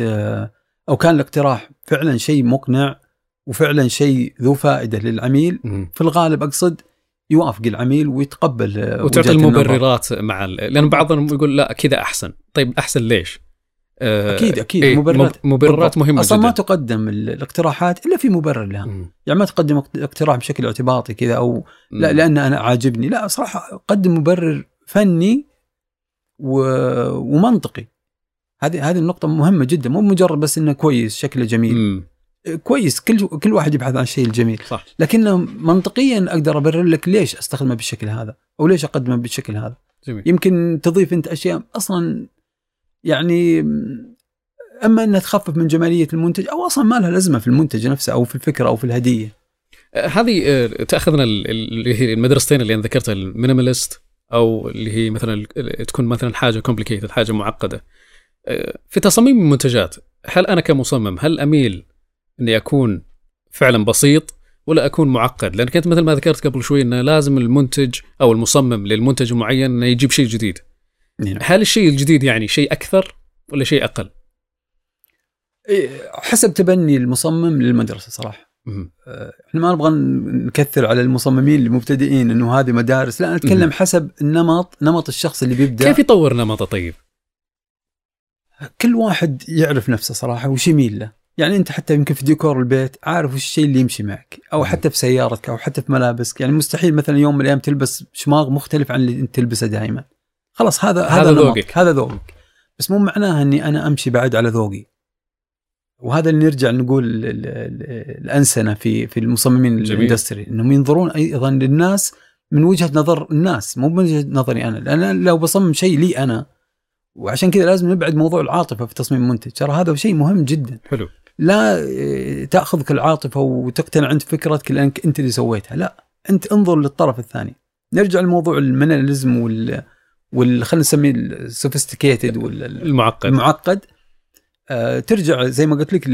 أو كان الاقتراح فعلا شيء مقنع وفعلا شيء ذو فائدة للعميل في الغالب أقصد يوافق العميل ويتقبل وتعطي المبررات مع لأن بعضهم يقول لا كذا أحسن. طيب أحسن ليش؟ آه، أكيد أكيد. إيه مبررات. مبررات مهمة أصلا جدا. ما تقدم الاقتراحات إلا في مبرر لها. م. يعني ما تقدم اقتراح بشكل اعتباطي كذا أو لا لأن أنا عاجبني لا صراحة قدم مبرر فني و... ومنطقي. هذه هذه النقطة مهمة جدا. مو مجرد بس إنه كويس شكله جميل. م. كويس كل كل واحد يبحث عن الشيء الجميل صح لكن منطقيا أقدر أبرر لك ليش أستخدمه بالشكل هذا أو ليش أقدمه بالشكل هذا جميل. يمكن تضيف أنت أشياء أصلا يعني أما أنها تخفف من جمالية المنتج أو أصلا ما لها لازمة في المنتج نفسه أو في الفكرة أو في الهدية. أه، هذه أه، تأخذنا اللي هي المدرستين اللي أنا ذكرتها ال minimalist أو اللي هي مثلا تكون مثلا حاجة complicated حاجة معقدة. أه، في تصاميم المنتجات هل أنا كمصمم هل أميل إني أكون فعلا بسيط ولا أكون معقد؟ لأن كنت مثل ما ذكرت قبل شوي إنه لازم المنتج أو المصمم للمنتج المعين إنه يجيب شيء جديد. نعم. هل الشيء الجديد يعني شيء أكثر ولا شيء أقل؟ إيه، حسب تبني المصمم للمدرسة صراحة آه، إحنا ما نبغى نكثر على المصممين المبتدئين إنه هذه مدارس لا نتكلم حسب النمط نمط الشخص اللي بيبدأ كيف يطور نمطه طيب كل واحد يعرف نفسه صراحة وش يميل له يعني انت حتى يمكن في ديكور البيت عارف وش الشيء اللي يمشي معك أو حتى في سيارتك أو حتى في ملابسك. يعني مستحيل مثلا يوم من الأيام تلبس شماغ مختلف عن اللي انت تلبسه دائما خلاص هذا هذا ذوقك. هذا ذوقك. بس مو معناها إني أنا أمشي بعد على ذوقي. وهذا اللي نرجع نقول الأنسنة في في المصممين الإندستري. إنهم ينظرون أيضا للناس من وجهة نظر الناس مو من وجهة نظري أنا. لأن لو بصمم شيء لي أنا وعشان كذا لازم نبعد موضوع العاطفة في تصميم المنتج. ترى هذا شيء مهم جدا. حلو. لا آه، تأخذك العاطفة وتقتنع انت فكرتك لانك أنت اللي سويتها. لا أنت انظر للطرف الثاني. نرجع لموضوع ال minimalism وال وال خلينا نسميه ال sophisticated المعقد. المعقد. آه، ترجع زي ما قلت لك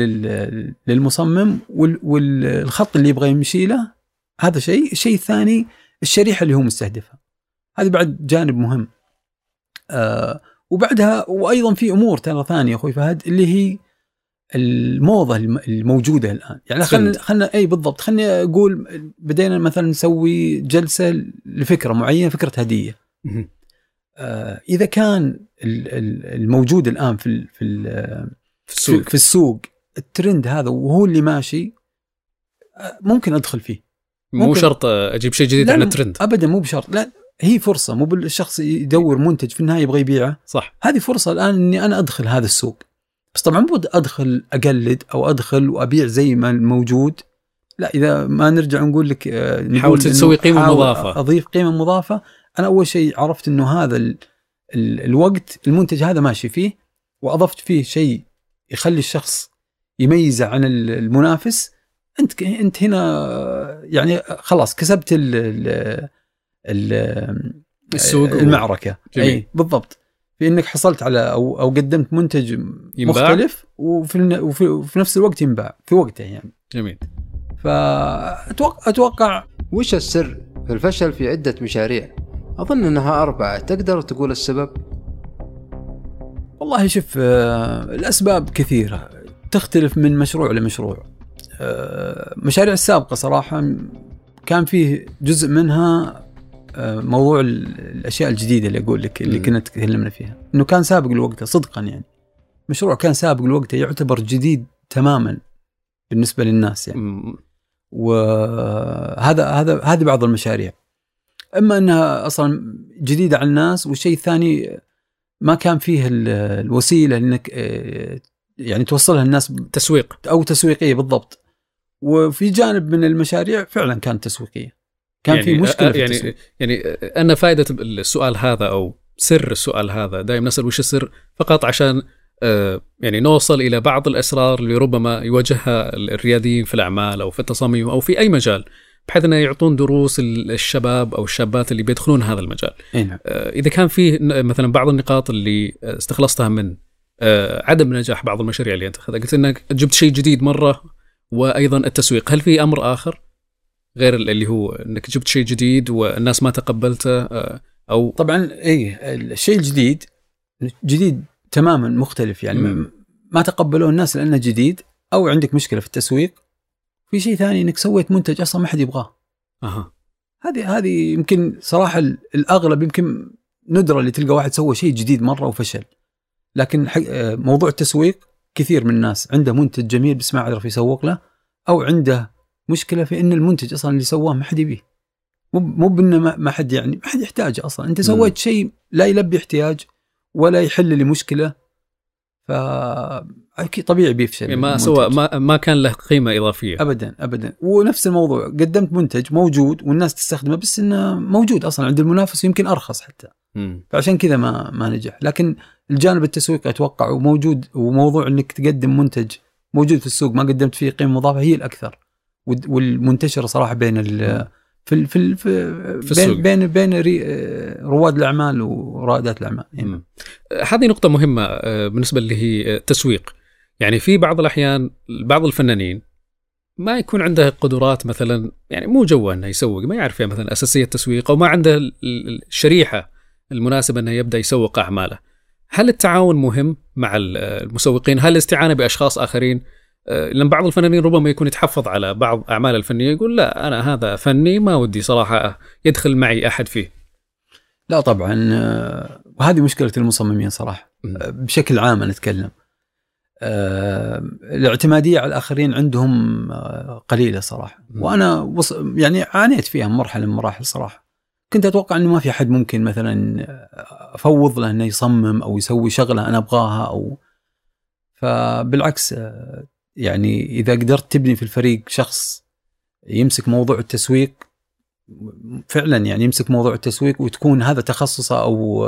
للمصمم والخط اللي يبغى يمشي له. هذا شيء. الشيء الثاني الشريحة اللي هو مستهدفها. هذا بعد جانب مهم. آه، وبعدها وأيضا في أمور ترى ثانية أخوي فهد اللي هي الموضة الموجودة الآن. يعني خلينا خلينا إي بالضبط خليني أقول بدينا مثلا نسوي جلسة لفكرة معينة فكرة هدية. آه إذا كان الموجود الآن في في في السوق. في السوق الترند هذا وهو اللي ماشي ممكن أدخل فيه. ممكن. مو شرط أجيب شيء جديد عن الترند. ابدا مو بشرط. لا هي فرصة مو بالشخص يدور منتج في النهاية يبغى يبيعه. صح. هذه فرصة الآن إني أنا أدخل هذا السوق. بس طبعا مو أدخل أقلد أو أدخل وأبيع زي ما الموجود. لا إذا ما نرجع نقول لك آه، حاول تسوي قيمة مضافة. أضيف قيمة مضافة. أنا أول شيء عرفت إنه هذا ال ال الوقت المنتج هذا ماشي فيه وأضفت فيه شيء يخلي الشخص يميزه عن المنافس. أنت أنت هنا يعني خلاص كسبت ال ال السوق المعركة. جميل. إي بالضبط. في إنك حصلت على أو أو قدمت منتج ينباع. مختلف وفي, وفي, وفي نفس الوقت ينباع في وقته يعني. جميل. فأتوقع أتوقع وش السر في الفشل في عدة مشاريع؟ أظن إنها أربعة. تقدر تقول السبب؟ والله شوف آه، الأسباب كثيرة. تختلف من مشروع لمشروع. آه، مشاريع السابقة صراحة كان فيه جزء منها موضوع الأشياء الجديدة اللي أقول لك اللي كنا تكلمنا فيها. إنه كان سابق لوقته صدقا يعني. مشروع كان سابق لوقته يعتبر جديد تماما بالنسبة للناس يعني. وهذا هذا هذه بعض المشاريع. إما إنها أصلا جديدة على الناس والشيء الثاني ما كان فيه ال- الوسيلة إنك آه، يعني توصلها الناس تسويق. أو تسويقية بالضبط. وفي جانب من المشاريع فعلا كانت تسويقية. كان يعني في مشكلة في يعني. يعني أن فائدة السؤال هذا أو سر السؤال هذا دائما نسأل وش السر؟ فقط عشان يعني نوصل إلى بعض الأسرار اللي ربما يواجهها الرياديين في الأعمال أو في التصاميم أو في أي مجال بحيث أنه يعطون دروس الشباب أو الشابات اللي بيدخلون هذا المجال. إي نعم. إذا كان فيه مثلا بعض النقاط اللي استخلصتها من عدم نجاح بعض المشاريع اللي أنت قلت إنك جبت شيء جديد مرة وأيضا التسويق هل في أمر آخر؟ غير اللي هو إنك جبت شيء جديد والناس ما تقبلته آه، أو طبعا اي الشيء الجديد جديد تماما مختلف يعني مم. ما تقبلوه الناس لأنه جديد أو عندك مشكلة في التسويق. في شيء ثاني إنك سويت منتج أصلا ما حد يبغاه. أها. هذه هذه يمكن صراحة ال- الأغلب يمكن ندرة اللي تلقى واحد سوى شيء جديد مرة وفشل. لكن آه، موضوع التسويق كثير من الناس. عنده منتج جميل بس ما يعرف يسوق له أو عنده مشكلة في إن المنتج أصلا اللي سواه ما حد يبيه. مو مو بإنه ما حد يعني ما حد يحتاجه أصلا. أنت سويت شيء لا يلبي احتياج ولا يحل لي مشكلة ف أكيد طبيعي بيفشل يعني ما. سوى ما ما كان له قيمة إضافية. ابدا ابدا. ونفس الموضوع قدمت منتج موجود والناس تستخدمه بس إنه موجود أصلا عند المنافس يمكن أرخص حتى. مم. فعشان كذا ما ما نجح. لكن الجانب التسويقي أتوقع وموجود وموضوع إنك تقدم منتج موجود في السوق ما قدمت فيه قيمة مضافة هي الأكثر. والمنتشرة صراحة بين ال في في في, في السوق. بين بين رواد الأعمال ورائدات الأعمال يعني. آه، هذه نقطة مهمة آه، بالنسبة اللي هي آه، التسويق يعني في بعض الأحيان بعض الفنانين ما يكون عنده قدرات مثلا يعني مو جوه إنه يسوق ما يعرف يعني مثلا أساسية التسويق أو ما عنده ال- ال- الشريحة المناسبة إنه يبدأ يسوق أعماله. هل التعاون مهم مع ال- المسوقين؟ هل الاستعانة بأشخاص آخرين؟ آه، لأن بعض الفنانين ربما يكون يتحفظ على بعض اعماله الفنية يقول لا أنا هذا فني ما ودي صراحة يدخل معي أحد فيه. لا طبعا آه، وهذه مشكلة المصممين صراحة. آه، بشكل عام أنا أتكلم الاعتمادية على الآخرين عندهم قليلة صراحة. وأنا وص... يعني عانيت فيها مرحلة من المراحل صراحة كنت أتوقع إنه ما في أحد ممكن مثلا أفوض له إنه يصمم أو يسوي شغلة أنا أبغاها أو فبالعكس يعني إذا قدرت تبني في الفريق شخص يمسك موضوع التسويق فعلا يعني يمسك موضوع التسويق وتكون هذا تخصصه أو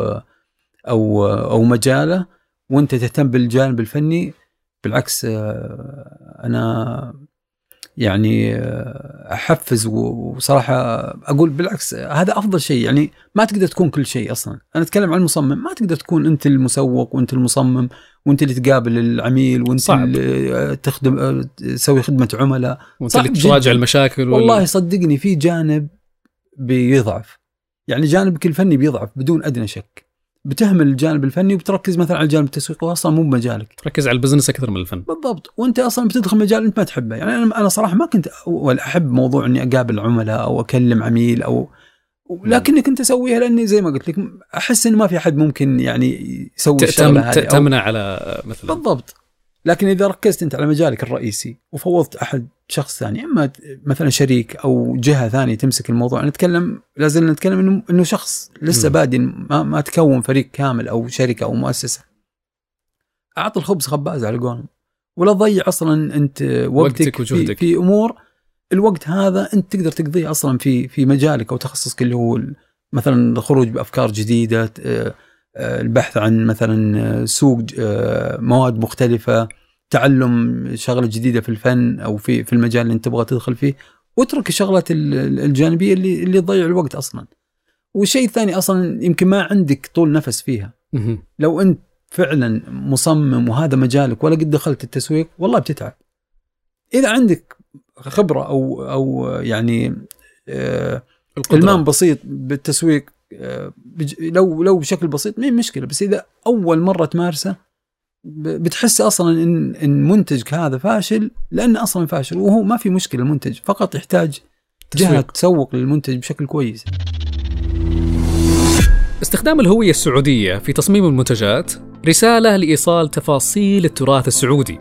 أو أو مجاله وأنت تهتم بالجانب الفني بالعكس آه، أنا يعني آه، أحفز وصراحة أقول بالعكس هذا أفضل شيء. يعني ما تقدر تكون كل شيء أصلا. أنا أتكلم عن المصمم. ما تقدر تكون أنت المسوق وأنت المصمم وأنت اللي تقابل العميل وأنت صعب. اللي آه، تخدم آه، تسوي خدمة عملاء. وأنت اللي تراجع. المشاكل وال- والله صدقني في جانب بيضعف. يعني جانبك الفني بيضعف بدون أدنى شك. بتهمل الجانب الفني وبتركز مثلا على الجانب التسويقي واصلا مو بمجالك. تركز على البزنس أكثر من الفن. بالضبط. وأنت أصلا بتدخل مجال أنت ما تحبه. يعني أنا أنا صراحة ما كنت اول أحب موضوع إني أقابل عملاء أو أكلم عميل أو لكني كنت اسويها لأني زي ما قلت لك أحس إنه ما في أحد ممكن يعني يسوي الشغلة هذه تأمنه على مثلا. بالضبط. لكن إذا ركزت أنت على مجالك الرئيسي وفوضت أحد شخص ثاني إما مثلا شريك أو جهة ثانية تمسك الموضوع نتكلم لازلنا نتكلم إنه إنه شخص لسه. بادئ ما, ما تكون فريق كامل أو شركة أو مؤسسة اعط الخبز خباز على قولهم ولا تضيع أصلا أنت وقتك, وقتك في, وجهدك. في أمور الوقت هذا أنت تقدر تقضيه أصلا في في مجالك أو تخصصك اللي هو مثلا الخروج بأفكار جديدة آه، آه، البحث عن مثلا آه، سوق مواد مختلفة تعلم شغلة جديدة في الفن أو في في المجال اللي أنت تبغى تدخل فيه واترك الشغلات ال- ال- الجانبية اللي اللي تضيع الوقت أصلا والشيء الثاني أصلا يمكن ما عندك طول نفس فيها. لو أنت فعلا مصمم وهذا مجالك ولا قد دخلت التسويق والله بتتعب إذا عندك خبرة أو أو يعني آه،. إلمام بسيط بالتسويق آه، لو لو بشكل بسيط ما هي مشكلة بس إذا أول مرة تمارسه بتحس أصلا إن إن منتجك هذا فاشل لأنه أصلا فاشل وهو ما في مشكلة المنتج فقط يحتاج جهة. تسوق للمنتج بشكل كويس استخدام الهوية السعودية في تصميم المنتجات رسالة لإيصال تفاصيل التراث السعودي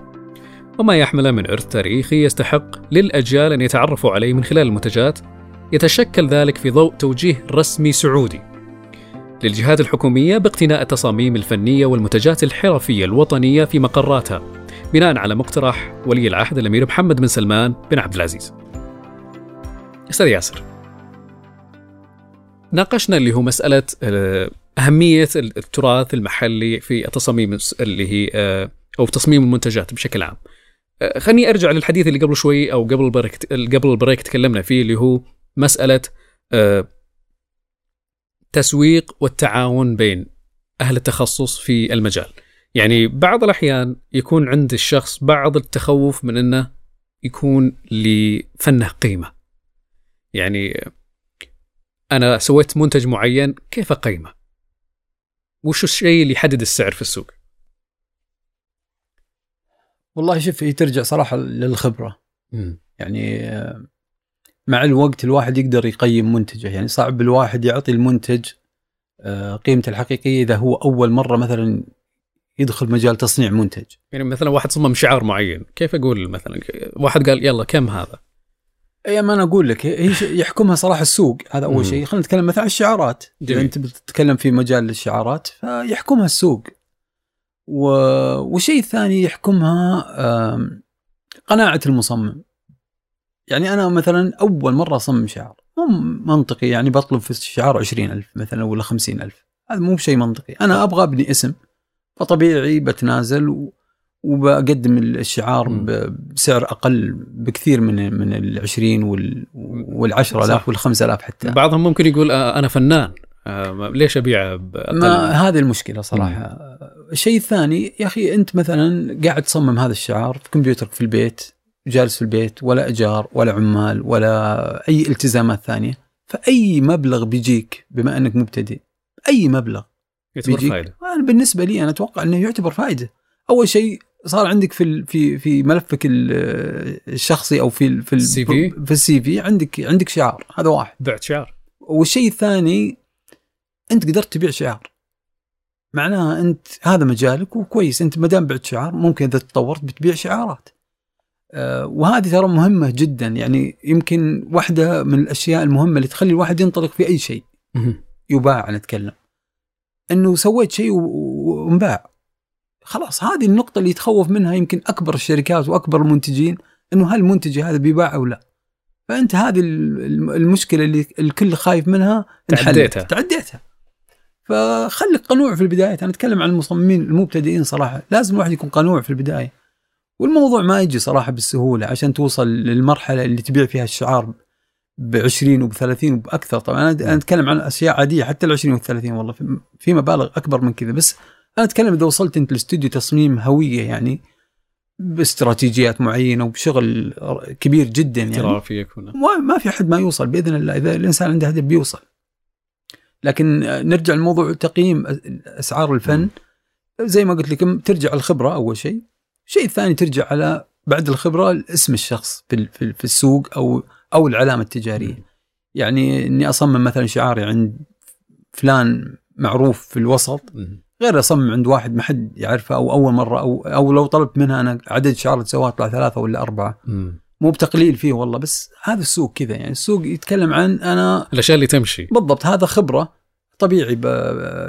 وما يحمله من إرث تاريخي يستحق للأجيال أن يتعرفوا عليه من خلال المنتجات يتشكل ذلك في ضوء توجيه رسمي سعودي للجهات الحكومية باقتناء التصاميم الفنية والمنتجات الحرفية الوطنية في مقراتها. بناء على مقترح ولي العهد الأمير محمد بن سلمان بن عبد العزيز. أستاذ ياسر ناقشنا اللي هو مسألة آه، أهمية التراث المحلي في التصاميم اللي هي آه، أو تصميم المنتجات بشكل عام. آه، خليني أرجع للحديث اللي قبل شوي أو قبل ال break قبل ال break تكلمنا فيه اللي هو مسألة تسويق والتعاون بين أهل التخصص في المجال. يعني بعض الأحيان يكون عند الشخص بعض التخوف من أنه يكون لفنه قيمة. يعني أنا سويت منتج معين كيف أقيمه؟ وش الشيء اللي يحدد السعر في السوق؟ والله شوف هي ترجع صراحة للخبرة. م. يعني مع الوقت الواحد يقدر يقيم منتجه. يعني صعب الواحد يعطي المنتج آه، قيمته الحقيقية إذا هو أول مرة مثلا يدخل مجال تصنيع منتج. يعني مثلا واحد صمم شعار معين كيف أقول مثلا؟ واحد قال يلا كم هذا؟ اي ما أنا أقول لك هي يحكمها صراحة السوق هذا أول شيء. خلينا نتكلم مثلا عن الشعارات. إذا أنت بتتكلم في مجال الشعارات فيحكمها السوق. و... والشيء الثاني يحكمها قناعة المصمم. يعني أنا مثلا أول مرة أصمم شعار مو منطقي يعني بطلب في الشعار عشرين ألف مثلا ولا خمسين ألف هذا مو بشيء منطقي. أنا أبغى أبني اسم فطبيعي بتنازل و... وبقدم الشعار بسعر أقل بكثير من من ال 20 وال وال 10000 وال 5000 حتى. بعضهم ممكن يقول آه، أنا فنان آه، ليش أبيع بأقل ما هذه المشكلة صراحة. الشيء الثاني يا أخي أنت مثلا قاعد تصمم هذا الشعار في كمبيوترك في البيت جالس في البيت ولا إيجار ولا عمال ولا أي التزامات ثانية. فأي مبلغ بيجيك بما أنك مبتدئ أي مبلغ يعتبر فائدة. أنا بالنسبة لي أنا أتوقع إنه يعتبر فائدة. أول شيء صار عندك في في في ملفك الشخصي أو في في السي في؟ في السي في عندك عندك شعار هذا واحد. بعت شعار. والشيء الثاني أنت قدرت تبيع شعار. معناها أنت هذا مجالك وكويس أنت ما دام بعت شعار ممكن إذا تطورت بتبيع شعارات. وهذه ترى مهمة جدا. يعني يمكن واحدة من الأشياء المهمة اللي تخلي الواحد ينطلق في أي شيء يباع نتكلم أنه سويت شيء وانباع. خلاص هذه النقطة اللي يتخوف منها يمكن أكبر الشركات وأكبر المنتجين أنه هل المنتج هذا بيباع أو لا. فأنت هذه المشكلة اللي الكل خايف منها تعديتها. تعديتها. فخليك قنوع في البداية. أنا أتكلم عن المصممين المبتدئين صراحة. لازم الواحد يكون قنوع في البداية. والموضوع ما يجي صراحة بالسهولة عشان توصل للمرحلة اللي تبيع فيها الشعار ب 20 وب 30 وبأكثر. طبعا أنا أتكلم عن أشياء عادية حتى ال 20 وال 30 والله في مبالغ أكبر من كذا. بس أنا أتكلم إذا وصلت أنت لاستوديو تصميم هوية يعني باستراتيجيات معينة وبشغل كبير جدا يعني. يكون. ما في أحد ما يوصل بإذن الله إذا الإنسان عنده هدف بيوصل. لكن نرجع لموضوع تقييم أسعار الفن. زي ما قلت لكم ترجع الخبرة أول شيء. الشيء الثاني ترجع على بعد الخبرة اسم الشخص في في السوق أو أو العلامة التجارية. يعني إني أصمم مثلا شعاري عند فلان معروف في الوسط غير أصمم عند واحد ما حد يعرفه أو أول مرة أو أو لو طلبت منها أنا عدد شعار تسواه طلع ثلاثة ولا أربعة. مو بتقليل فيه والله بس هذا السوق كذا. يعني السوق يتكلم عن أنا الأشياء اللي تمشي. بالضبط هذا خبرة طبيعي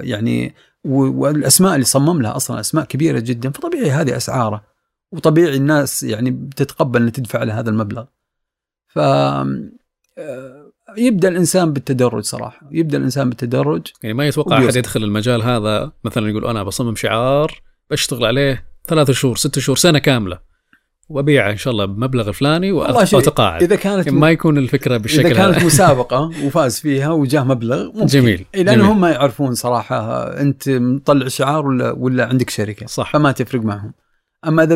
يعني والأسماء اللي صمم لها أصلا أسماء كبيرة جدا فطبيعي هذه أسعاره. وطبيعي الناس يعني بتتقبل ان تدفع له هذا المبلغ. ف آه، يبدأ الإنسان بالتدرج صراحة يبدأ الإنسان بالتدرج. يعني ما يتوقع أحد يدخل المجال هذا مثلا يقول أنا بصمم شعار بشتغل عليه ثلاثة شهور ست شهور سنة كاملة وأبيعه إن شاء الله بمبلغ الفلاني وأتقاعد. إذا كانت يعني ما يكون الفكرة بالشكل اذا كانت مسابقة وفاز فيها وجاه مبلغ ممكن. جميل لأن هم ما يعرفون صراحة أنت مطلع شعار ولا ولا عندك شركة صح. فما تفرق معهم. أما إذا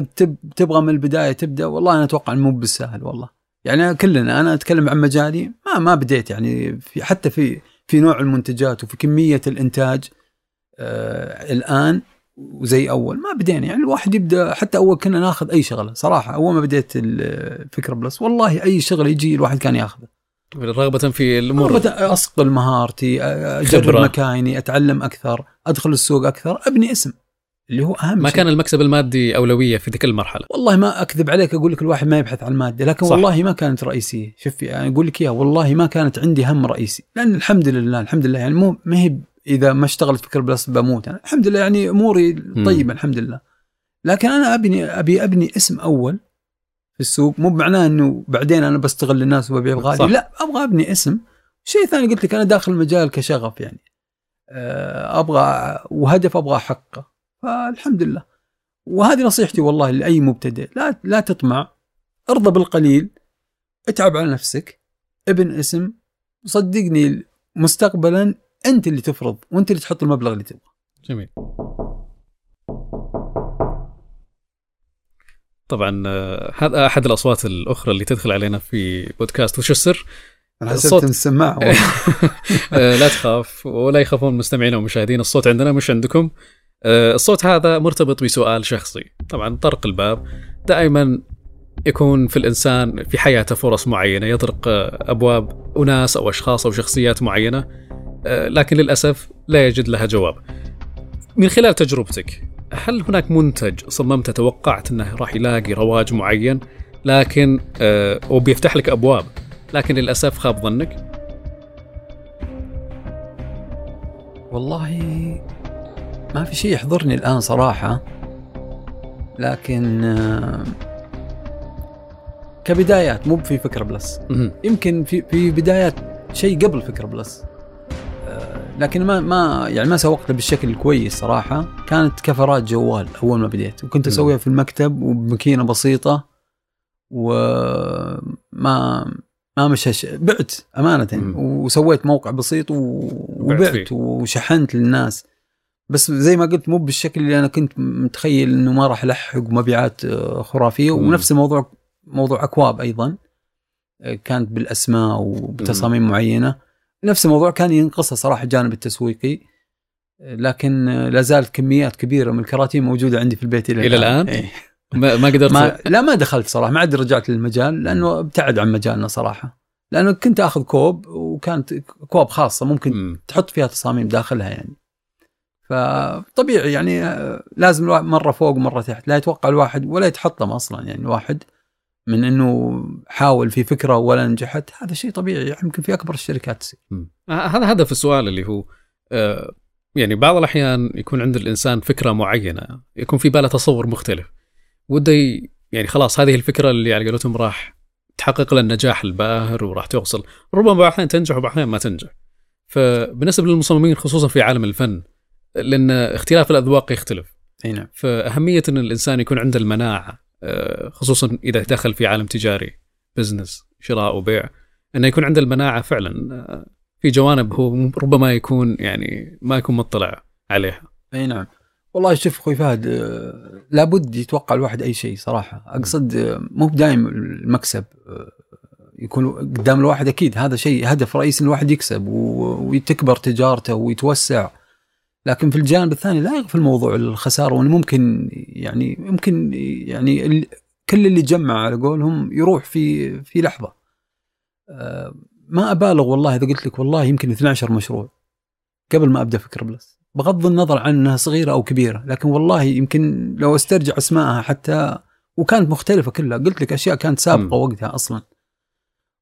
تبغى من البداية تبدأ والله أنا أتوقع مو بالسهل والله. يعني كلنا أنا أتكلم عن مجالي ما ما بديت يعني في حتى في في نوع المنتجات وفي كمية الإنتاج آه الآن وزي أول ما بدينا. يعني الواحد يبدأ حتى أول كنا ناخذ أي شغلة صراحة. أول ما بديت الفكرة بلس والله أي شغله يجي الواحد كان ياخذه. رغبة في الأمور. رغبة أصقل مهارتي أجرب مكايني أتعلم أكثر أدخل السوق أكثر أبني اسم. اللي هو أهم ما شيء. كان المكسب المادي أولوية في ذيك المرحلة. والله ما أكذب عليك أقول لك الواحد ما يبحث عن الماده لكن صح. والله ما كانت رئيسية. شوف يعني أقول لك إياها والله ما كانت عندي هم رئيسي. لأن الحمد لله الحمد لله يعني مو ما هي إذا ما اشتغلت فكر بلس بموت. أنا الحمد لله يعني أموري طيبة الحمد لله. لكن أنا أبني أبي أبني اسم أول في السوق. مو بمعناه إنه بعدين أنا بستغل الناس وببيع صح. الغالي لا أبغى أبني اسم. شيء ثاني قلت لك أنا داخل المجال كشغف يعني. آه، أبغى وهدف أبغى أحققه. فالحمد لله. وهذه نصيحتي والله لأي مبتدئ لا لا تطمع ارضى بالقليل اتعب على نفسك ابن اسم صدقني مستقبلا أنت اللي تفرض وأنت اللي تحط المبلغ اللي تبغاه جميل. طبعا آه، هذا أحد الأصوات الأخرى اللي تدخل علينا في بودكاست. وش السر؟ أنا حسبت السماعه لا تخاف ولا يخافون مستمعينا ومشاهدينا الصوت عندنا مش عندكم. الصوت هذا مرتبط بسؤال شخصي طبعا طرق الباب دائما يكون في الإنسان في حياته فرص معينة يطرق آه، أبواب أناس أو أشخاص أو شخصيات معينة آه، لكن للأسف لا يجد لها جواب. من خلال تجربتك هل هناك منتج صممته توقعت أنه راح يلاقي رواج معين لكن آه، وبيفتح لك أبواب لكن للأسف خاب ظنك؟ والله ما في شيء يحضرني الآن صراحة لكن آه، كبدايات مو في فكرة بلس. يمكن في في بدايات شيء قبل فكر بلس آه، لكن ما ما يعني ما سوقته بالشكل الكويس صراحة كانت covers ات جوال أول ما بديت وكنت. أسويها في المكتب وبماكينة بسيطة وما ما مشى بعت أمانة مم. وسويت موقع بسيط و- وبعت. وشحنت للناس بس زي ما قلت مو بالشكل اللي أنا كنت متخيل إنه ما راح ألحق مبيعات آه، خرافية. ونفس الموضوع موضوع أكواب أيضا آه، كانت بالأسماء وبتصاميم معينة. نفس الموضوع كان ينقصها صراحة الجانب التسويقي. لكن لا زالت كميات كبيرة من الكراتين موجودة عندي في البيت إلى إلى الآن؟ إيه. ما, ما قدرت ما لا ما دخلت صراحة. ما عاد رجعت للمجال لأنه ابتعد عن مجالنا صراحة. لأنه كنت آخذ كوب وكانت كوب خاصة. ممكن مم. تحط فيها تصاميم داخلها يعني. فطبيعي يعني آه، لازم الواحد مرة فوق ومرة تحت. لا يتوقع الواحد ولا يتحطم أصلا. يعني الواحد من إنه حاول في فكرة ولا نجحت هذا شيء طبيعي. يمكن في أكبر الشركات تصير. آه، هذا هدف السؤال اللي هو آه، يعني بعض الأحيان يكون عند الإنسان فكرة معينة يكون في باله تصور مختلف. وده يعني خلاص هذه الفكرة اللي على قولتهم راح تحقق له النجاح الباهر وراح توصل. ربما بعض الأحيان تنجح وبعض الأحيان ما تنجح. فبالنسبة للمصممين خصوصا في عالم الفن لأن اختلاف الأذواق يختلف. أي نعم. فأهمية أن الإنسان يكون عنده المناعة آه، خصوصا إذا دخل في عالم تجاري بزنس شراء وبيع أنه يكون عنده المناعة فعلا آه، في جوانب هو ربما يكون يعني ما يكون مطلع عليها. أي نعم. والله شوف أخوي فهد آه، لابد يتوقع الواحد أي شيء صراحة. أقصد مو دايم المكسب يكون قدام الواحد أكيد هذا شيء هدف رئيسي الواحد يكسب وتكبر تجارته ويتوسع. لكن في الجانب الثاني لا يغفل موضوع الخسارة وانه ممكن يعني يمكن يعني كل اللي جمع على قولهم يروح في في لحظة. آه، ما أبالغ والله إذا قلت لك والله يمكن 12 مشروع قبل ما أبدأ فكر بلس بغض النظر عن إنها صغيرة أو كبيرة لكن والله يمكن لو أسترجع اسمائها حتى وكانت مختلفة كلها قلت لك أشياء كانت سابقة مم. وقتها أصلا.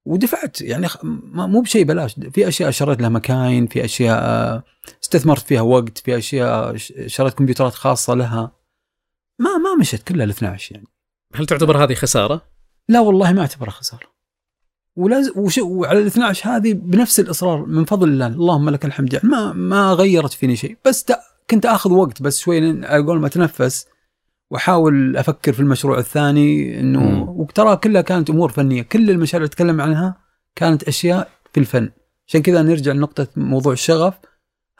ودفعت يعني مو بشيء بلاش في أشياء شريت لها مكاين في أشياء استثمرت فيها وقت في أشياء شريت كمبيوترات خاصة لها. ما ما مشت كلها ال 12 يعني. هل تعتبر هذه خسارة؟ لا والله ما أعتبرها خسارة. ولازم وش وعلى ال 12 هذه بنفس الإصرار من فضل الله. اللهم لك الحمد. يعني ما ما غيرت فيني شيء. بس تا- كنت آخذ وقت بس شوي لين أقول ما اتنفس وأحاول أفكر في المشروع الثاني إنه. وترى كلها كانت أمور فنية. كل المشاريع اللي أتكلم عنها كانت أشياء في الفن. عشان كذا نرجع لنقطة موضوع الشغف.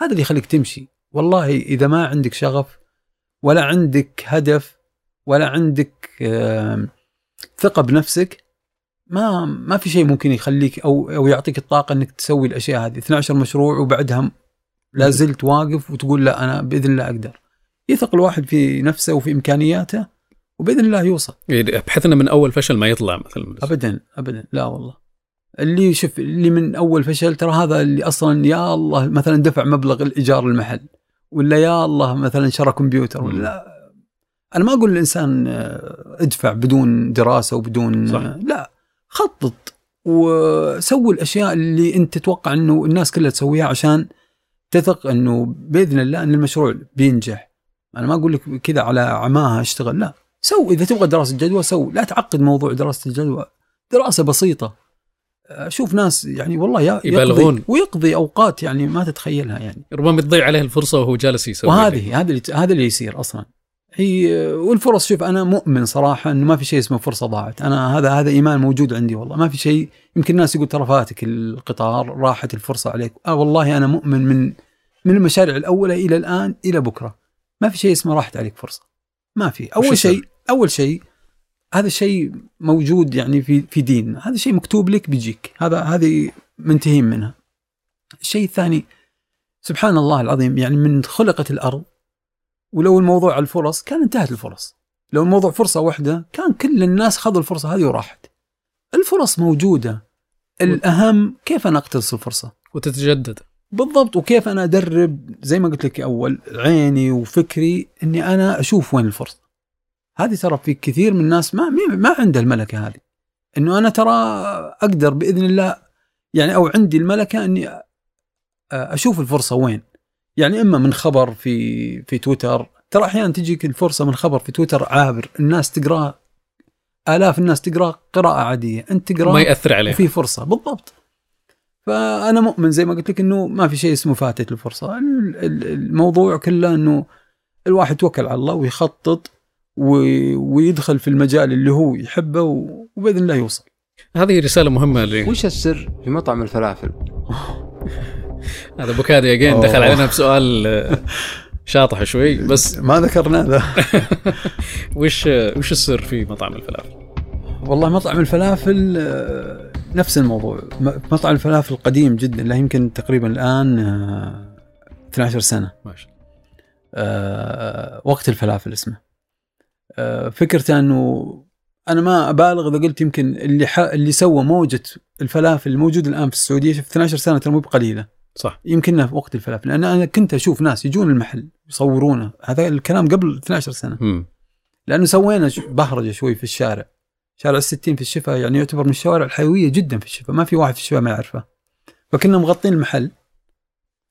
هذا اللي يخليك تمشي. والله إذا ما عندك شغف ولا عندك هدف ولا عندك ثقة بنفسك ما ما في شيء ممكن يخليك أو أو يعطيك الطاقة إنك تسوي الأشياء هذه. 12 مشروع وبعدها لا زلت واقف وتقول لا أنا بإذن الله أقدر. يثق الواحد في نفسه وفي إمكانياته وبإذن الله يوصل. يعني بحيث إنه من أول فشل ما يطلع مثلا. ابدا ابدا. لا والله. اللي شوف اللي من أول فشل ترى هذا اللي أصلا يا الله مثلا دفع مبلغ الإيجار المحل ولا يا الله مثلا شرى كمبيوتر ولا أنا ما أقول الإنسان آه، ادفع بدون دراسة وبدون صح. آه، لا خطط وسوي الأشياء اللي أنت تتوقع إنه الناس كلها تسويها عشان تثق إنه بإذن الله إن المشروع بينجح. أنا ما أقول لك كذا على عماها اشتغل لا. so إذا تبغى دراسة جدوى سوّ لا تعقد موضوع دراسة الجدوى. دراسة بسيطة. أشوف ناس يعني والله يا- يبالغون. يقضي ويقضي أوقات يعني ما تتخيلها يعني. ربما تضيع عليه الفرصة وهو جالس يسوي وهذه هذا اللي هذا اللي يصير أصلا. هي والفرص شوف أنا مؤمن صراحة إنه ما في شيء اسمه فرصة ضاعت. أنا هذا هذا إيمان موجود عندي والله. ما في شيء يمكن الناس يقول ترى فاتك القطار راحت الفرصة عليك. آه والله أنا مؤمن من من المشاريع الأولى إلى الآن إلى بكرة. ما في شيء اسمه راحت عليك فرصة. ما في. أول؟ شيء أول شيء هذا الشيء موجود يعني في في ديننا هذا شيء مكتوب لك بيجيك. هذا هذه منتهين منها. الشيء الثاني سبحان الله العظيم يعني من خلقت الأرض ولو الموضوع الفرص كان انتهت الفرص. لو الموضوع فرصة واحدة كان كل الناس خذوا الفرصة هذه وراحت. الفرص موجودة. الأهم كيف أنا اقتنص الفرصة؟ وتتجدد. بالضبط. وكيف أنا أدرب؟ زي ما قلت لك أول عيني وفكري إني أنا أشوف وين الفرصة. هذه ترى في كثير من الناس ما ما عنده الملكة هذه. إنه أنا ترى أقدر بإذن الله يعني أو عندي الملكة إني أشوف الفرصة وين. يعني إما من خبر في في تويتر. ترى أحيانا تجيك الفرصة من خبر في تويتر عابر. الناس تقراه آلاف الناس تقراه قراءة عادية. أنت تقراه ما يأثر عليه وفي فرصة. بالضبط. فأنا مؤمن زي ما قلت لك إنه ما في شيء اسمه فاتت الفرصة. ال- ال- الموضوع كله إنه الواحد يتوكل على الله ويخطط ويدخل في المجال اللي هو يحبه و- وبإذن الله يوصل. هذه رسالة مهمة لي. وش السر في مطعم الفلافل؟ هذا بوكادي اجين. دخل علينا بسؤال آه، شاطح شوي بس ما ذكرنا ذا. وش آه، وش السر في مطعم الفلافل؟ والله مطعم الفلافل آه، نفس الموضوع. مطعم الفلافل قديم جدا له يمكن تقريبا الآن آه، 12 سنة. ما شاء الله. آه، وقت الفلافل اسمه. آه، فكرته أنه أنا ما أبالغ إذا قلت يمكن اللي ح... اللي سوى موجة الفلافل الموجود الآن في السعودية شوف 12 سنة ترى مو بقليلة. صح. يمكن في وقت الفلافل لأن أنا كنت أشوف ناس يجون المحل يصورونه. هذا الكلام قبل 12 سنة. مم. لأنه سوينا بهرجة شوي في الشارع. شارع الستين في الشفا يعني يعتبر من الشوارع الحيوية جدا في الشفا. ما في واحد في الشفا ما يعرفه. فكنا مغطين المحل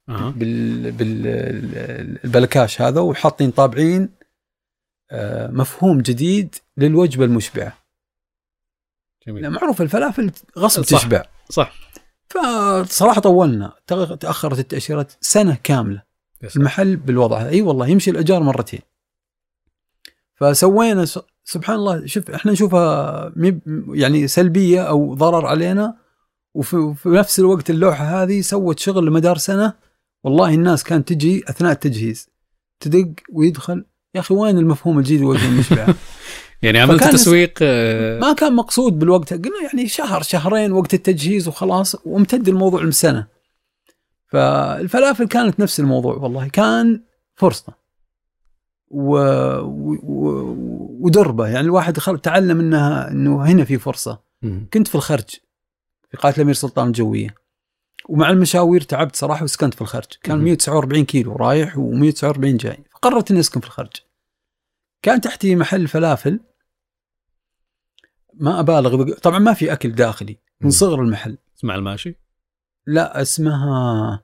أها. بال بالبلكاش هذا وحاطين طابعين. آه، مفهوم جديد للوجبة المشبعة. جميل. معروف الفلافل غصب صح. تشبع. صح. فصراحة طولنا. تأخرت التاشيرات سنة كاملة. سلام. المحل بالوضع هذا. أي والله يمشي الأجار مرتين. فسوينا سبحان الله شوف إحنا نشوفها يعني سلبية أو ضرر علينا وفي وفي نفس الوقت اللوحة هذه سوت شغل لمدار سنة. والله الناس كانت تجي أثناء التجهيز. تدق ويدخل يا أخي وين المفهوم الجديد والوجبه المشبعه؟ يعني عملت تسويق آه، ما كان مقصود بالوقت قلنا يعني شهر شهرين وقت التجهيز وخلاص وامتد الموضوع لسنة فالفلافل كانت نفس الموضوع والله كان فرصة و... و... ودربة يعني الواحد خل... تعلم انها إنه هنا في فرصة. كنت في الخرج في قاعه الامير سلطان الجوية ومع المشاوير تعبت صراحة وسكنت في الخرج كان مم. 149 كيلو رايح و149 جاي فقررت إني أسكن في الخرج. كان تحتي محل فلافل. ما أبالغ طبعا ما في أكل داخلي من. صغر المحل. اسمع الماشي؟ لا اسمها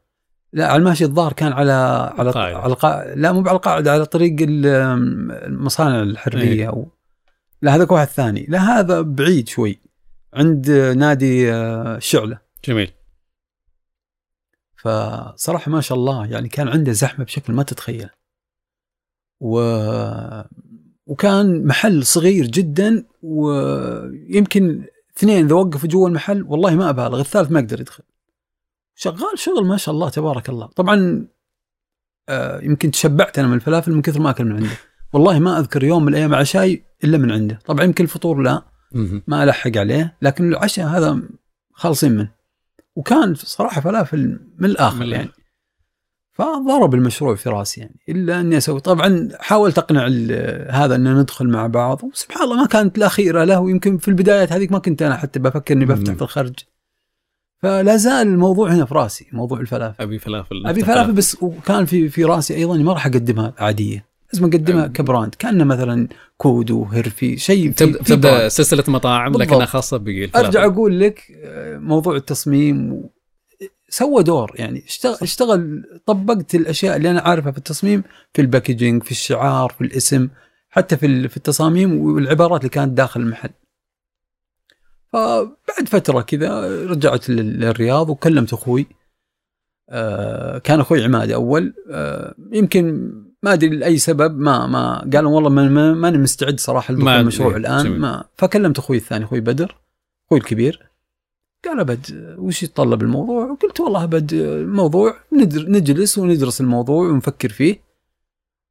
لا على الماشي الظاهر كان على على القاعدة. على القا... لا مو على القاعدة على طريق ال- المصانع الحربيه إيه. أو لا هذاك واحد ثاني. لا هذا بعيد شوي عند نادي آه، شعلة. جميل. فصراحة ما شاء الله يعني كان عنده زحمة بشكل ما تتخيل. و وكان محل صغير جدا ويمكن اثنين إذا وقفوا جوا المحل والله ما أبالغ الثالث ما يقدر يدخل. شغال شغل ما شاء الله تبارك الله. طبعا آه، يمكن تشبعت أنا من الفلافل من كثر ما أكل من عنده. والله ما أذكر يوم من الأيام عشاي إلا من عنده. طبعا يمكن الفطور لا. ما ألحق عليه لكن العشاء هذا خالصين منه. وكان صراحة فلافل من الآخر. يعني. فضرب المشروع في راسي يعني. إلا أني أسوي. طبعا حاولت أقنع هذا ان ندخل مع بعض. وسبحان الله ما كانت الاخيره له. ويمكن في البدايات هذيك ما كنت أنا حتى بفكر إني بفتح مم. في الخرج فلا زال الموضوع هنا في راسي موضوع الفلافل. أبي فلافل أبي فلافل بس وكان في في راسي أيضا ما راح أقدمها عادية. لازم أقدمها. ك brand. كأنه مثلا كودو هرفي شيء تبدأ تبدا. سلسلة مطاعم. لكنها خاصة بالفلافل أرجع أقول لك آه، موضوع التصميم و- سوى دور يعني اشتغل, اشتغل طبقت الأشياء اللي أنا عارفها في التصميم في ال packaging في الشعار في الاسم حتى في في التصاميم والعبارات اللي كانت داخل المحل. فبعد فترة كذا رجعت لل- للرياض وكلمت أخوي. آه، كان أخوي عماد أول. آه، يمكن ما أدري لأي سبب ما ما قالوا والله ما ما- ماني مستعد صراحة لدخول. المشروع الآن. ما فكلمت أخوي الثاني أخوي بدر أخوي الكبير. قال أبد وش يتطلب الموضوع؟ قلت والله أبد الموضوع نجلس وندرس الموضوع ونفكر فيه.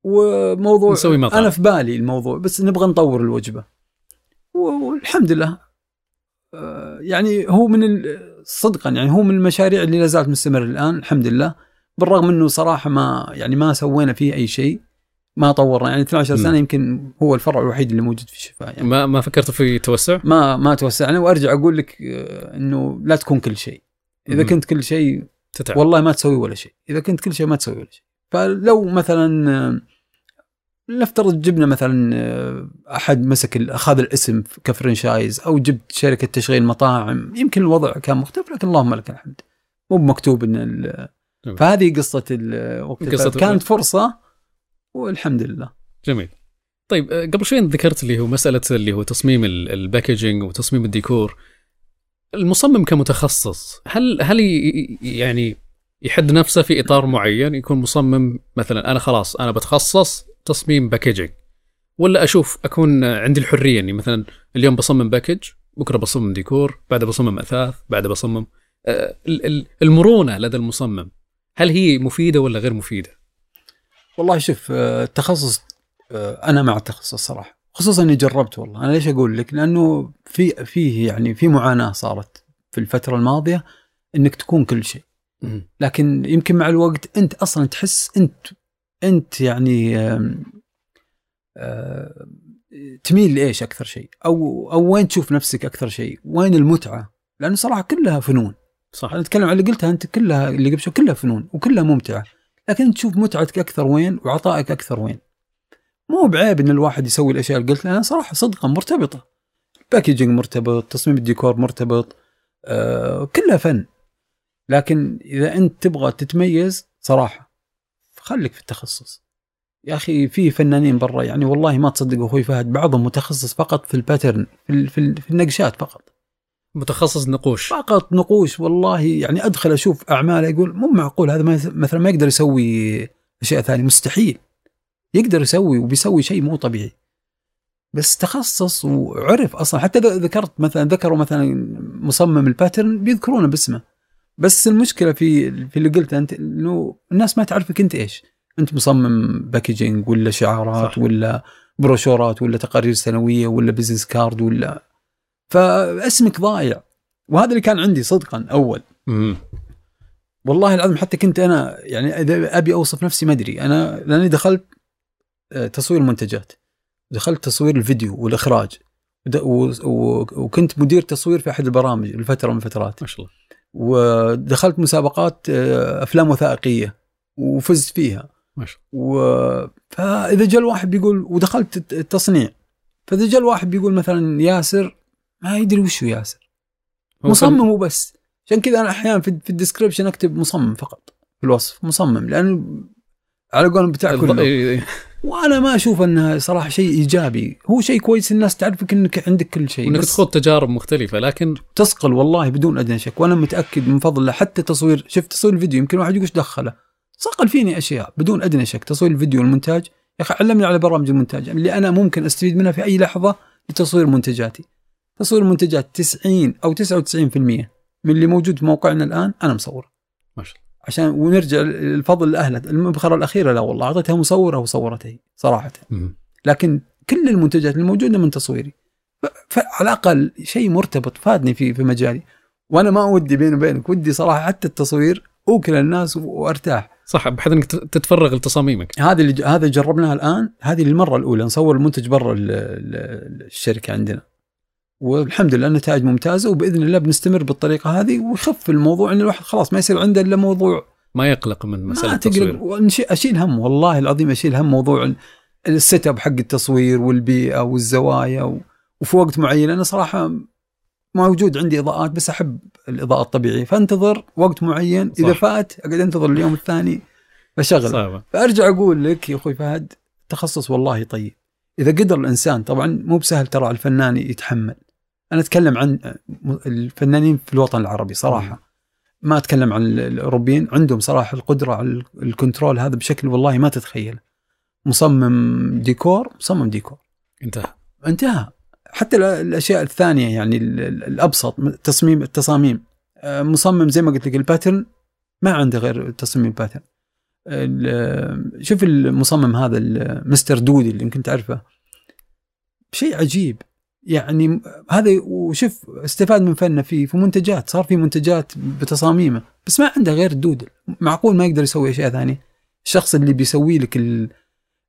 وموضوع نسوي مطعم. أنا في بالي الموضوع بس نبغى نطور الوجبة. والحمد لله. آه، يعني هو من صدقا يعني هو من المشاريع اللي لا زالت مستمر الآن الحمد لله. بالرغم إنه صراحة ما يعني ما سوينا فيه أي شيء. ما طورنا. يعني 12 سنة مم. يمكن هو الفرع الوحيد اللي موجود في الشفاء يعني. ما ما فكرت في توسع؟ ما ما توسعنا وأرجع أقول لك آه، إنه لا تكون كل شيء. إذا مم. كنت كل شيء تتعب. والله ما تسوي ولا شيء. إذا كنت كل شيء ما تسوي ولا شيء. فلو مثلا آه، نفترض جبنا مثلا آه، أحد مسك أخذ الاسم ك franchise أو جبت شركة تشغيل مطاعم. يمكن الوضع كان مختلف لكن اللهم لك الحمد. مو بمكتوب إن جميل. فهذه قصة ال- وقت قصة الف- كانت فرصة والحمد لله. جميل. طيب آه، قبل شوي ذكرت اللي هو مسألة اللي هو تصميم ال- ال packaging وتصميم الديكور. المصمم كمتخصص هل هل يعني يحد نفسه في إطار معين؟ يكون مصمم مثلا أنا خلاص أنا بتخصص تصميم packaging. ولا أشوف أكون عندي الحرية إني مثلا اليوم بصمم package بكرة بصمم ديكور بعدها بصمم أثاث بعدها بصمم آه، ال- ال- المرونة لدى المصمم هل هي مفيدة ولا غير مفيدة؟ والله شوف آه، التخصص آه، أنا مع التخصص صراحة. خصوصا إني جربت والله. أنا ليش أقول لك؟ لأنه في فيه يعني في معاناة صارت في الفترة الماضية إنك تكون كل شيء. لكن يمكن مع الوقت أنت أصلا تحس أنت أنت يعني آه، تميل لإيش أكثر شيء؟ أو أو وين تشوف نفسك أكثر شيء؟ وين المتعة؟ لأنه صراحة كلها فنون. صح. أنا أتكلم عن اللي قلتها أنت كلها اللي قبل شوي كلها فنون وكلها ممتعة. لكن تشوف متعتك أكثر وين وعطائك أكثر وين. مو بعيب إن الواحد يسوي الأشياء اللي قلت لها صراحة صدقا مرتبطة. packaging مرتبط تصميم الديكور مرتبط آه كلها فن. لكن إذا أنت تبغى تتميز صراحة خليك في التخصص. يا أخي في فنانين برا يعني والله ما تصدق أخوي فهد بعضهم متخصص فقط في ال pattern في, في, في النقشات فقط. متخصص نقوش. فقط نقوش والله يعني أدخل أشوف اعماله يقول مو معقول هذا مثلا ما يقدر يسوي أشياء ثانية مستحيل. يقدر يسوي وبيسوي شيء مو طبيعي. بس تخصص وعرف أصلا. حتى ذكرت مثلا ذكروا مثلا مصمم ال pattern بيذكرونه باسمه. بس المشكلة في في اللي قلته أنت إنه الناس ما تعرفك أنت إيش. أنت مصمم packaging ولا شعارات. صح. ولا بروشورات ولا تقارير سنوية ولا business card ولا فاسمك ضايع. وهذا اللي كان عندي صدقا أول. مم. والله العظيم حتى كنت أنا يعني إذا أبي أوصف نفسي ما أدري. أنا لأني دخلت آه، تصوير منتجات دخلت تصوير الفيديو والإخراج. وكنت مدير تصوير في أحد البرامج لفترة من الفترات. ما شاء الله. ودخلت مسابقات آه، أفلام وثائقية وفزت فيها. ما شاء و... فإذا جاء الواحد بيقول ودخلت الت- التصنيع فإذا جاء الواحد بيقول مثلا ياسر ما يدري وش هو ياسر. مصمم وبس عشان كذا أنا أحيانا في, في ال description أكتب مصمم فقط في الوصف مصمم لأنه على قولهم بتاع كله. وأنا ما أشوف انها صراحة شيء إيجابي. هو شيء كويس الناس تعرفك إنك عندك كل شيء وإنك بس تخوض تجارب مختلفة لكن تسقل والله بدون أدنى شك. وأنا متأكد من فضل الله حتى تصوير شفت تصوير الفيديو يمكن واحد يقول إيش دخله؟ صقل فيني أشياء بدون أدنى شك. تصوير الفيديو والمونتاج يا أخي علمني على برامج المونتاج. اللي أنا ممكن أستفيد منها في أي لحظة لتصوير منتجاتي. تصوير المنتجات 90 أو 99% من اللي موجود في موقعنا الآن أنا مصور ما شاء الله. عشان ونرجع الفضل لأهله. المبخرة الأخيرة لا والله اعطيتها مصورة وصورتها هي صراحة. لكن كل المنتجات الموجوده من تصويري. فعلى الأقل شيء مرتبط فادني في في مجالي. وأنا ما ودي بيني وبينك ودي صراحة حتى التصوير أوكل الناس وأرتاح. صح بحيث إنك تتفرغ لتصاميمك. هذا اللي هذا جربناها الآن هذه المرة الأولى نصور المنتج برا ال- ال- الشركة عندنا. والحمد لله النتائج ممتازة وبإذن الله بنستمر بالطريقة هذه ويخف الموضوع ان الواحد خلاص ما يصير عنده إلا موضوع ما يقلق من مسألة ما التصوير. أشيل هم والله العظيم أشيل هم موضوع ال- set up حق التصوير والبيئة والزوايا و... وفي وقت معين. أنا صراحة موجود عندي إضاءات بس أحب الإضاءة الطبيعية. فانتظر وقت معين. إذا صح. فات أقعد أنتظر اليوم الثاني بشغل صعبه فأرجع أقول لك يا أخوي فهد تخصص والله طيب. إذا قدر الإنسان طبعا مو بسهل ترى الفنان يتحمل. أنا أتكلم عن الفنانين في الوطن العربي صراحة. ما أتكلم عن الأوروبيين عندهم صراحة القدرة على ال- control هذا بشكل والله ما تتخيل. مصمم ديكور مصمم ديكور. انتهى. انتهى. حتى ال- الأشياء الثانية يعني ال- ال- الأبسط تصميم التصاميم. آه، مصمم زي ما قلت لك ال pattern ما عنده غير تصميم ال pattern. ال- شوف المصمم هذا مستر دودل اللي يمكن تعرفه. شيء عجيب. يعني هذا وشوف استفاد من فنه في في منتجات صار في منتجات بتصاميمه بس ما عنده غير ال doodle معقول ما يقدر يسوي أشياء ثانية. الشخص اللي بيسوي لك ال-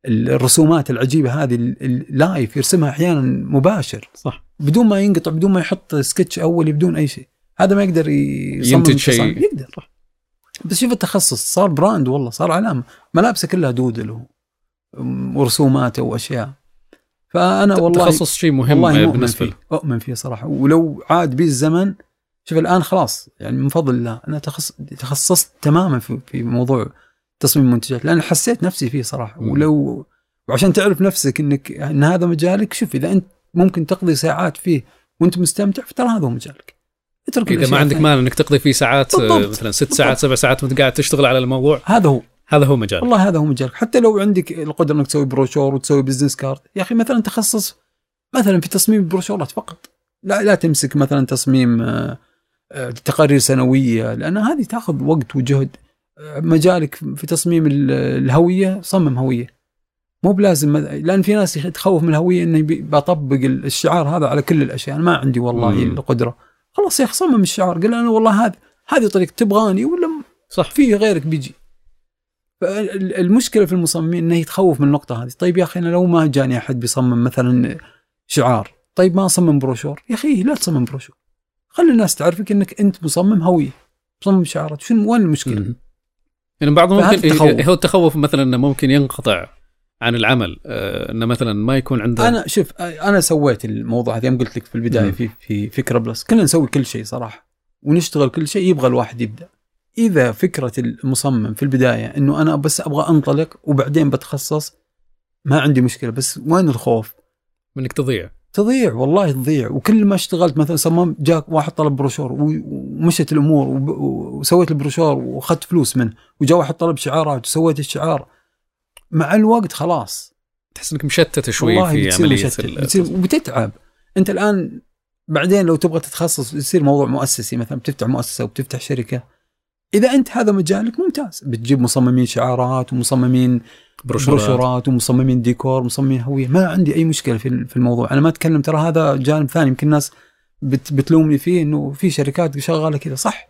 الرسومات العجيبة هذه ال- live يرسمها أحيانا مباشر. صح. بدون ما ينقطع بدون ما يحط سكتش اولي بدون أي شيء. هذا ما يقدر ينتج شيء. يقدر. بس شوف التخصص صار brand والله صار علامة. ملابسه كلها doodle ورسوماته وأشياء. فأنا والله تخصص شيء مهم والله مؤمن بالنسبة فيه لي أؤمن فيه صراحة ولو عاد بي الزمن شوف الآن خلاص يعني من فضل الله أنا تخص... تخصصت تماما في, في موضوع تصميم المنتجات لأن حسيت نفسي فيه صراحة مم. ولو وعشان تعرف نفسك إنك إن هذا مجالك شوف إذا أنت ممكن تقضي ساعات فيه وأنت مستمتع فترى هذا هو مجالك اترك إذا ما عندك. مانع إنك تقضي فيه ساعات آه، بالضبط. مثلا ست ساعات سبع ساعات وأنت قاعد تشتغل على الموضوع هذا هو هذا هو مجال والله هذا هو مجالك. حتى لو عندك القدرة إنك تسوي بروشور وتسوي business card يا أخي مثلا تخصص مثلا في تصميم البروشورات فقط. لا لا تمسك مثلا تصميم آه، آه، تقارير سنوية لأن هذه تأخذ وقت وجهد. آه، مجالك في تصميم ال- الهوية صمم هوية. مو بلازم لأن في ناس تخوف من الهوية إني بطبق الشعار هذا على كل الأشياء. أنا ما عندي والله مم. القدرة. خلاص يا أخي صمم الشعار. قل أنا والله هذه هذه طريقة تبغاني ولا صح. في غيرك بيجي. فالمشكلة في المصممين إنه يتخوف من النقطة هذه. طيب يا أخي أنا لو ما جاني أحد بيصمم مثلا شعار طيب ما أصمم بروشور؟ يا أخي لا تصمم بروشور. خلي الناس تعرفك إنك أنت مصمم هوية مصمم شعارات. شنو وين المشكلة؟ مم. يعني بعضهم ممكن التخوف. هو التخوف مثلا إنه ممكن ينقطع عن العمل آه، إنه مثلا ما يكون عنده أنا شوف أنا سويت الموضوع هذا يوم قلت لك في البداية مم. في في فكرة plus. كلنا نسوي كل شيء صراحة ونشتغل كل شيء يبغى الواحد يبدأ. إذا فكرة المصمم في البداية إنه أنا بس أبغى أنطلق وبعدين بتخصص ما عندي مشكلة بس وين الخوف؟ منك تضيع. تضيع والله تضيع. وكل ما اشتغلت مثلا صمم جاك واحد طلب بروشور ومشت الأمور وسويت البروشور وأخذت فلوس منه وجاء واحد طلب شعارات وسويت الشعار. مع الوقت خلاص. تحس إنك مشتت شوي والله في بتصير عملية مشتت بتصير وبتتعب. أنت الآن بعدين لو تبغى تتخصص يصير موضوع مؤسسي مثلا بتفتح مؤسسة وبتفتح شركة. إذا أنت هذا مجالك ممتاز. بتجيب مصممين شعارات ومصممين بروشورات. بروشورات ومصممين ديكور ومصممين هوية. ما عندي أي مشكلة في في الموضوع. أنا ما أتكلم ترى هذا جانب ثاني. يمكن الناس بت بتلومني فيه إنه في شركات شغالة كذا. صح.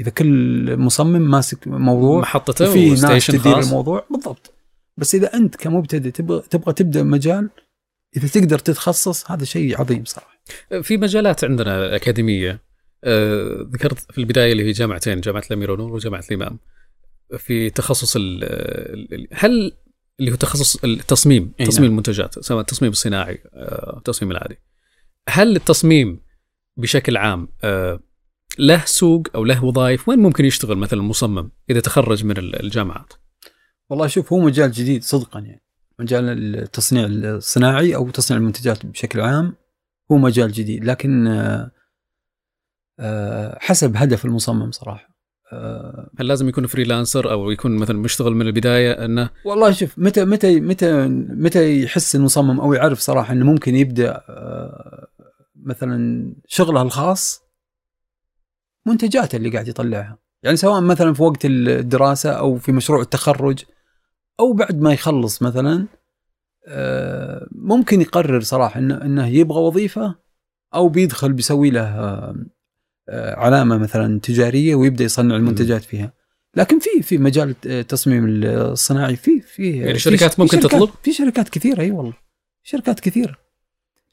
إذا كل مصمم ماسك موضوع محطته وفي ناس تدير خاص. الموضوع. بالضبط. بس إذا أنت كمبتدئ تبغى تبغى تبدأ مجال إذا تقدر تتخصص هذا شيء عظيم صراحة. في مجالات عندنا أكاديمية. آه، ذكرت في البداية اللي هي جامعتين جامعة الأمير ونور وجامعة الإمام. في تخصص ال ال- هل اللي هو تخصص التصميم أي تصميم نعم. المنتجات سواء التصميم الصناعي آه، التصميم العادي. هل التصميم بشكل عام آه، له سوق أو له وظائف؟ وين ممكن يشتغل مثلا مصمم إذا تخرج من ال- الجامعات؟ والله شوف هو مجال جديد صدقا يعني. مجال التصنيع الصناعي أو تصنيع المنتجات بشكل عام هو مجال جديد. لكن آه، حسب هدف المصمم صراحة. آه، هل لازم يكون فريلانسر أو يكون مثلا مشتغل من البداية أنه والله شوف متى متى متى متى يحس المصمم أو يعرف صراحة إنه ممكن يبدأ آه، مثلا شغله الخاص منتجاته اللي قاعد يطلعها. يعني سواء مثلا في وقت الدراسة أو في مشروع التخرج أو بعد ما يخلص مثلا آه، ممكن يقرر صراحة انه إنه يبغى وظيفة أو بيدخل بيسوي له آه، آه، علامة مثلا تجارية ويبدأ يصنع المنتجات فيها لكن في في مجال التصميم الصناعي في في يعني في- شركات في ممكن شركات تطلب؟ في شركات كثيرة أي والله شركات كثيرة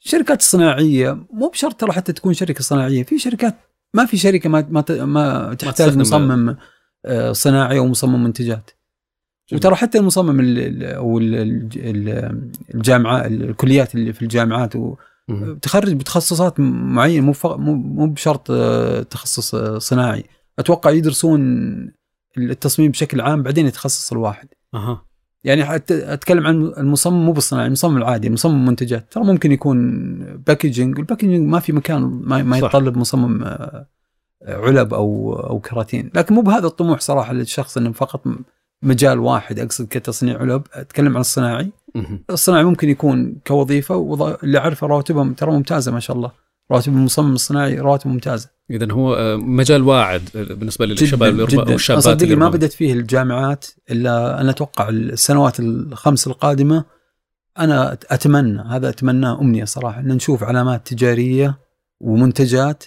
الشركات الصناعيه مو بشرط ترى حتى تكون شركة صناعية في شركات ما في شركة ما ما, ما تحتاج مصمم آه، صناعي أو مصمم منتجات جميل. وترى حتى المصمم ال- ال- أو ال- ال- الجامعة الكليات اللي في الجامعات. تخرج بتخصصات معينة مو مو بشرط آه، تخصص آه، صناعي. أتوقع يدرسون التصميم بشكل عام بعدين يتخصص الواحد. أها. يعني أتكلم عن المصمم مو بالصناعي المصمم العادي مصمم منتجات. ترى ممكن يكون packaging وال packaging ما في مكان ما, ما. يتطلب مصمم آه، علب أو أو كراتين. لكن مو بهذا الطموح صراحة للشخص إنه فقط مجال واحد أقصد كتصنيع علب أتكلم عن الصناعي. الصناعي ممكن يكون كوظيفة وظ- اللي أعرفه رواتبهم ترى ممتازة ما شاء الله. رواتب المصمم الصناعي رواتب ممتازه اذا هو آه، مجال واعد آه، بالنسبة للشباب والشابات صدقني ما بدأت فيه الجامعات إلا أنا أتوقع السنوات الخمس القادمة. أنا أتمنى هذا أتمناه أمنية صراحة إن نشوف علامات تجارية ومنتجات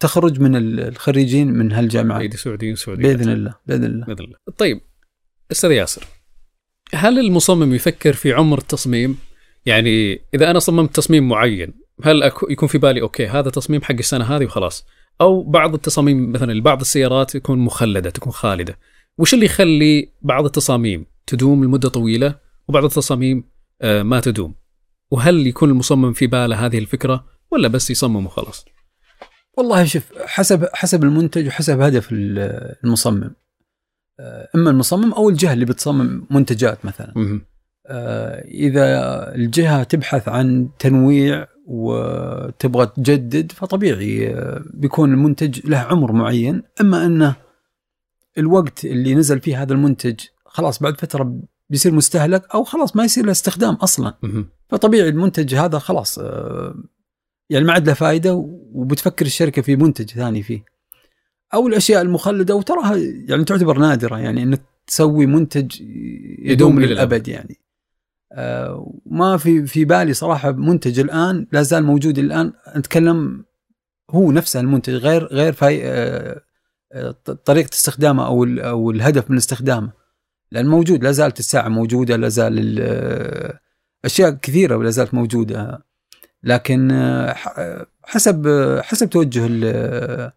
تخرج من الخريجين من هالجامعات ايدي سعوديين سعوديين بإذن الله بإذن الله. بإذن الله. طيب أستاذ ياسر هل المصمم يفكر في عمر التصميم يعني إذا أنا صممت تصميم معين هل أكو يكون في بالي أوكي هذا تصميم حق السنة هذه وخلاص. أو بعض التصاميم مثلا لبعض السيارات تكون مخلدة تكون خالدة. وش اللي يخلي بعض التصاميم تدوم لمدة طويلة وبعض التصاميم آه، ما تدوم؟ وهل يكون المصمم في باله هذه الفكرة؟ ولا بس يصمم وخلاص؟ والله شوف حسب حسب المنتج وحسب هدف ال- المصمم. آه، أما المصمم أو الجهة اللي بتصمم منتجات مثلا. مهم. آه، إذا الجهة تبحث عن تنويع وتبغى تجدد فطبيعي آه، بيكون المنتج له عمر معين. أما أنه الوقت اللي نزل فيه هذا المنتج خلاص بعد فترة بيصير مستهلك أو خلاص ما يصير له استخدام أصلا. فطبيعي المنتج هذا خلاص يعني ما عاد له فائده وبتفكر الشركة في منتج ثاني فيه. أو الأشياء المخلدة وتراها يعني تعتبر نادرة يعني إنك تسوي منتج يدوم للأبد. يعني. آه، ما في في بالي صراحة منتج الآن لا زال موجود الآن. نتكلم هو نفسه المنتج غير غير فاي آه، آه، طريقة استخدامه أو أو الهدف من استخدامه. لأن موجود لا زالت الساعة موجودة لا زال ال- أشياء كثيرة لا زالت موجودة. لكن آه، ح- حسب آه، حسب توجه ال-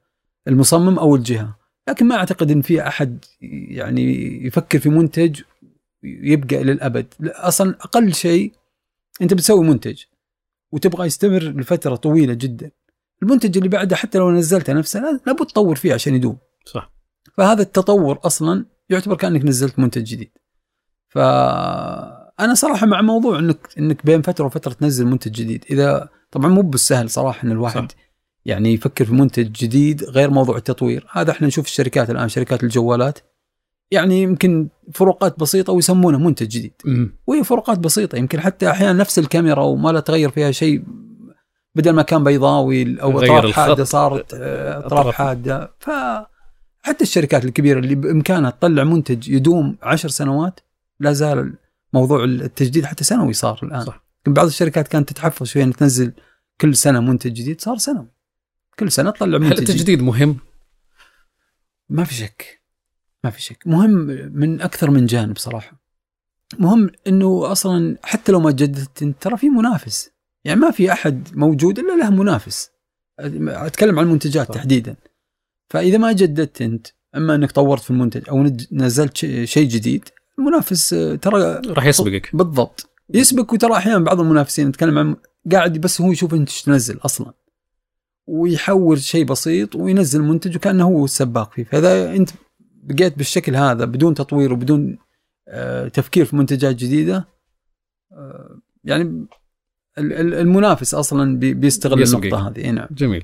المصمم أو الجهة. لكن ما أعتقد إن في أحد يعني يفكر في منتج يبقى للابد لا، أصلا أقل شيء أنت بتسوي منتج وتبغى يستمر لفترة طويلة جدا. المنتج اللي بعده حتى لو نزلته نفسه لا- لابد تطور فيه عشان يدوم. صح. فهذا التطور أصلا يعتبر كأنك نزلت منتج جديد. فانا صراحة مع موضوع إنك إنك بين فترة وفترة تنزل منتج جديد إذا طبعا مو بالسهل صراحة إن الواحد صح. يعني يفكر في منتج جديد غير موضوع التطوير هذا إحنا نشوف الشركات الآن شركات الجوالات يعني يمكن فروقات بسيطة ويسمونه منتج جديد مهم. وهي فروقات بسيطة يمكن حتى أحيانا نفس الكاميرا وما لا تغير فيها شيء بدل ما كان بيضاوي أو غير أطراف حادة الخط. صارت آه، أطراف. أطراف حادة ف حتى الشركات الكبيرة اللي بإمكانها تطلع منتج يدوم عشر سنوات لا زال موضوع التجديد حتى سنوي صار الآن صح. بعض الشركات كانت تتحفظ شوي ان تنزل كل سنة منتج جديد صار سنوي كل سنة تطلع هل منتج جديد. التجديد مهم؟ ما في شك ما في شك مهم من أكثر من جانب صراحة مهم إنه أصلا حتى لو ما جددت أنت ترى في منافس يعني ما في أحد موجود إلا له منافس أتكلم عن المنتجات صح. تحديدا فإذا ما جددت أنت أما إنك طورت في المنتج أو نزلت شيء جديد المنافس آه، ترى راح يسبقك. بالضبط. يسبق وترى أحيانا بعض المنافسين نتكلم عن قاعد بس هو يشوف إنت تنزل أصلا. ويحول شيء بسيط وينزل منتج وكأنه هو السباق فيه. فإذا إنت بقيت بالشكل هذا بدون تطوير وبدون آه، تفكير في منتجات جديدة آه، يعني ال- ال- المنافس أصلا بي- بيستغل بيسبقك. النقطة هذه. نعم. جميل.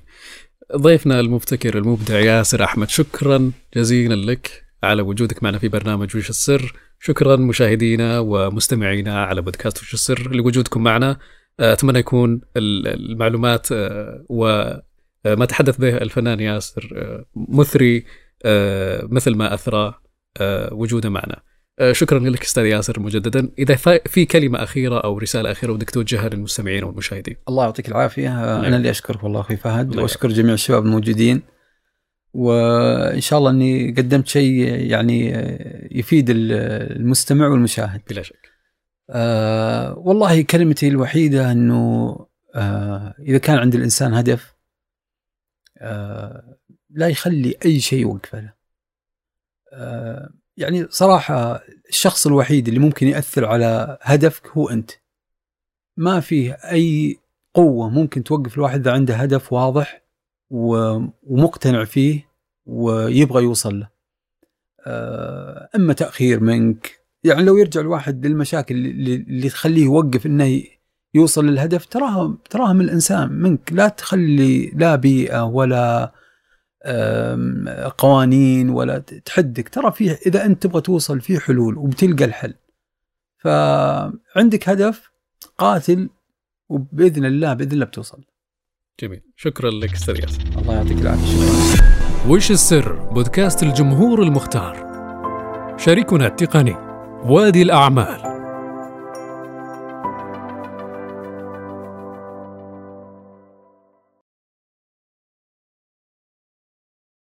ضيفنا المبتكر المبدع ياسر أحمد شكرا جزيلا لك. على وجودك معنا في برنامج وش السر. شكرا مشاهدينا ومستمعينا على بودكاست وش السر لوجودكم معنا. آه، أتمنى يكون ال- المعلومات آه، وما تحدث به الفنان ياسر آه، مثري آه، مثل ما أثرى آه، وجوده معنا. آه، شكرا لك أستاذ ياسر مجددا. إذا في كلمة أخيرة أو رسالة أخيرة ودك توجهها للمستمعين والمشاهدين. الله يعطيك العافية. آه، نعم. أنا اللي أشكرك والله أخوي فهد. وأشكر جميع الشباب الموجودين. وإن شاء الله إني قدمت شيء يعني يفيد ال- المستمع والمشاهد بلا شك آه والله كلمتي الوحيدة إنه آه إذا كان عند الإنسان هدف آه لا يخلي أي شيء يوقفه له. آه يعني صراحة الشخص الوحيد اللي ممكن يأثر على هدفك هو أنت. ما فيه أي قوة ممكن توقف الواحد إذا عنده هدف واضح ومقتنع فيه ويبغى يوصل له. آه، أما تأخير منك يعني لو يرجع الواحد للمشاكل اللي, تخليه يوقف إنه يوصل للهدف تراها تراها من الإنسان منك. لا تخلي لا بيئة ولا قوانين ولا تحدك. ترى فيه إذا أنت تبغى توصل فيه حلول وبتلقى الحل. فعندك هدف قاتل وبإذن الله بإذن الله بتوصل. جميل. شكرا لك أستاذ ياسر. الله يعطيك العافية. شكرا. وش السر؟ بودكاست الجمهور المختار. شريكنا التقني وادي الأعمال.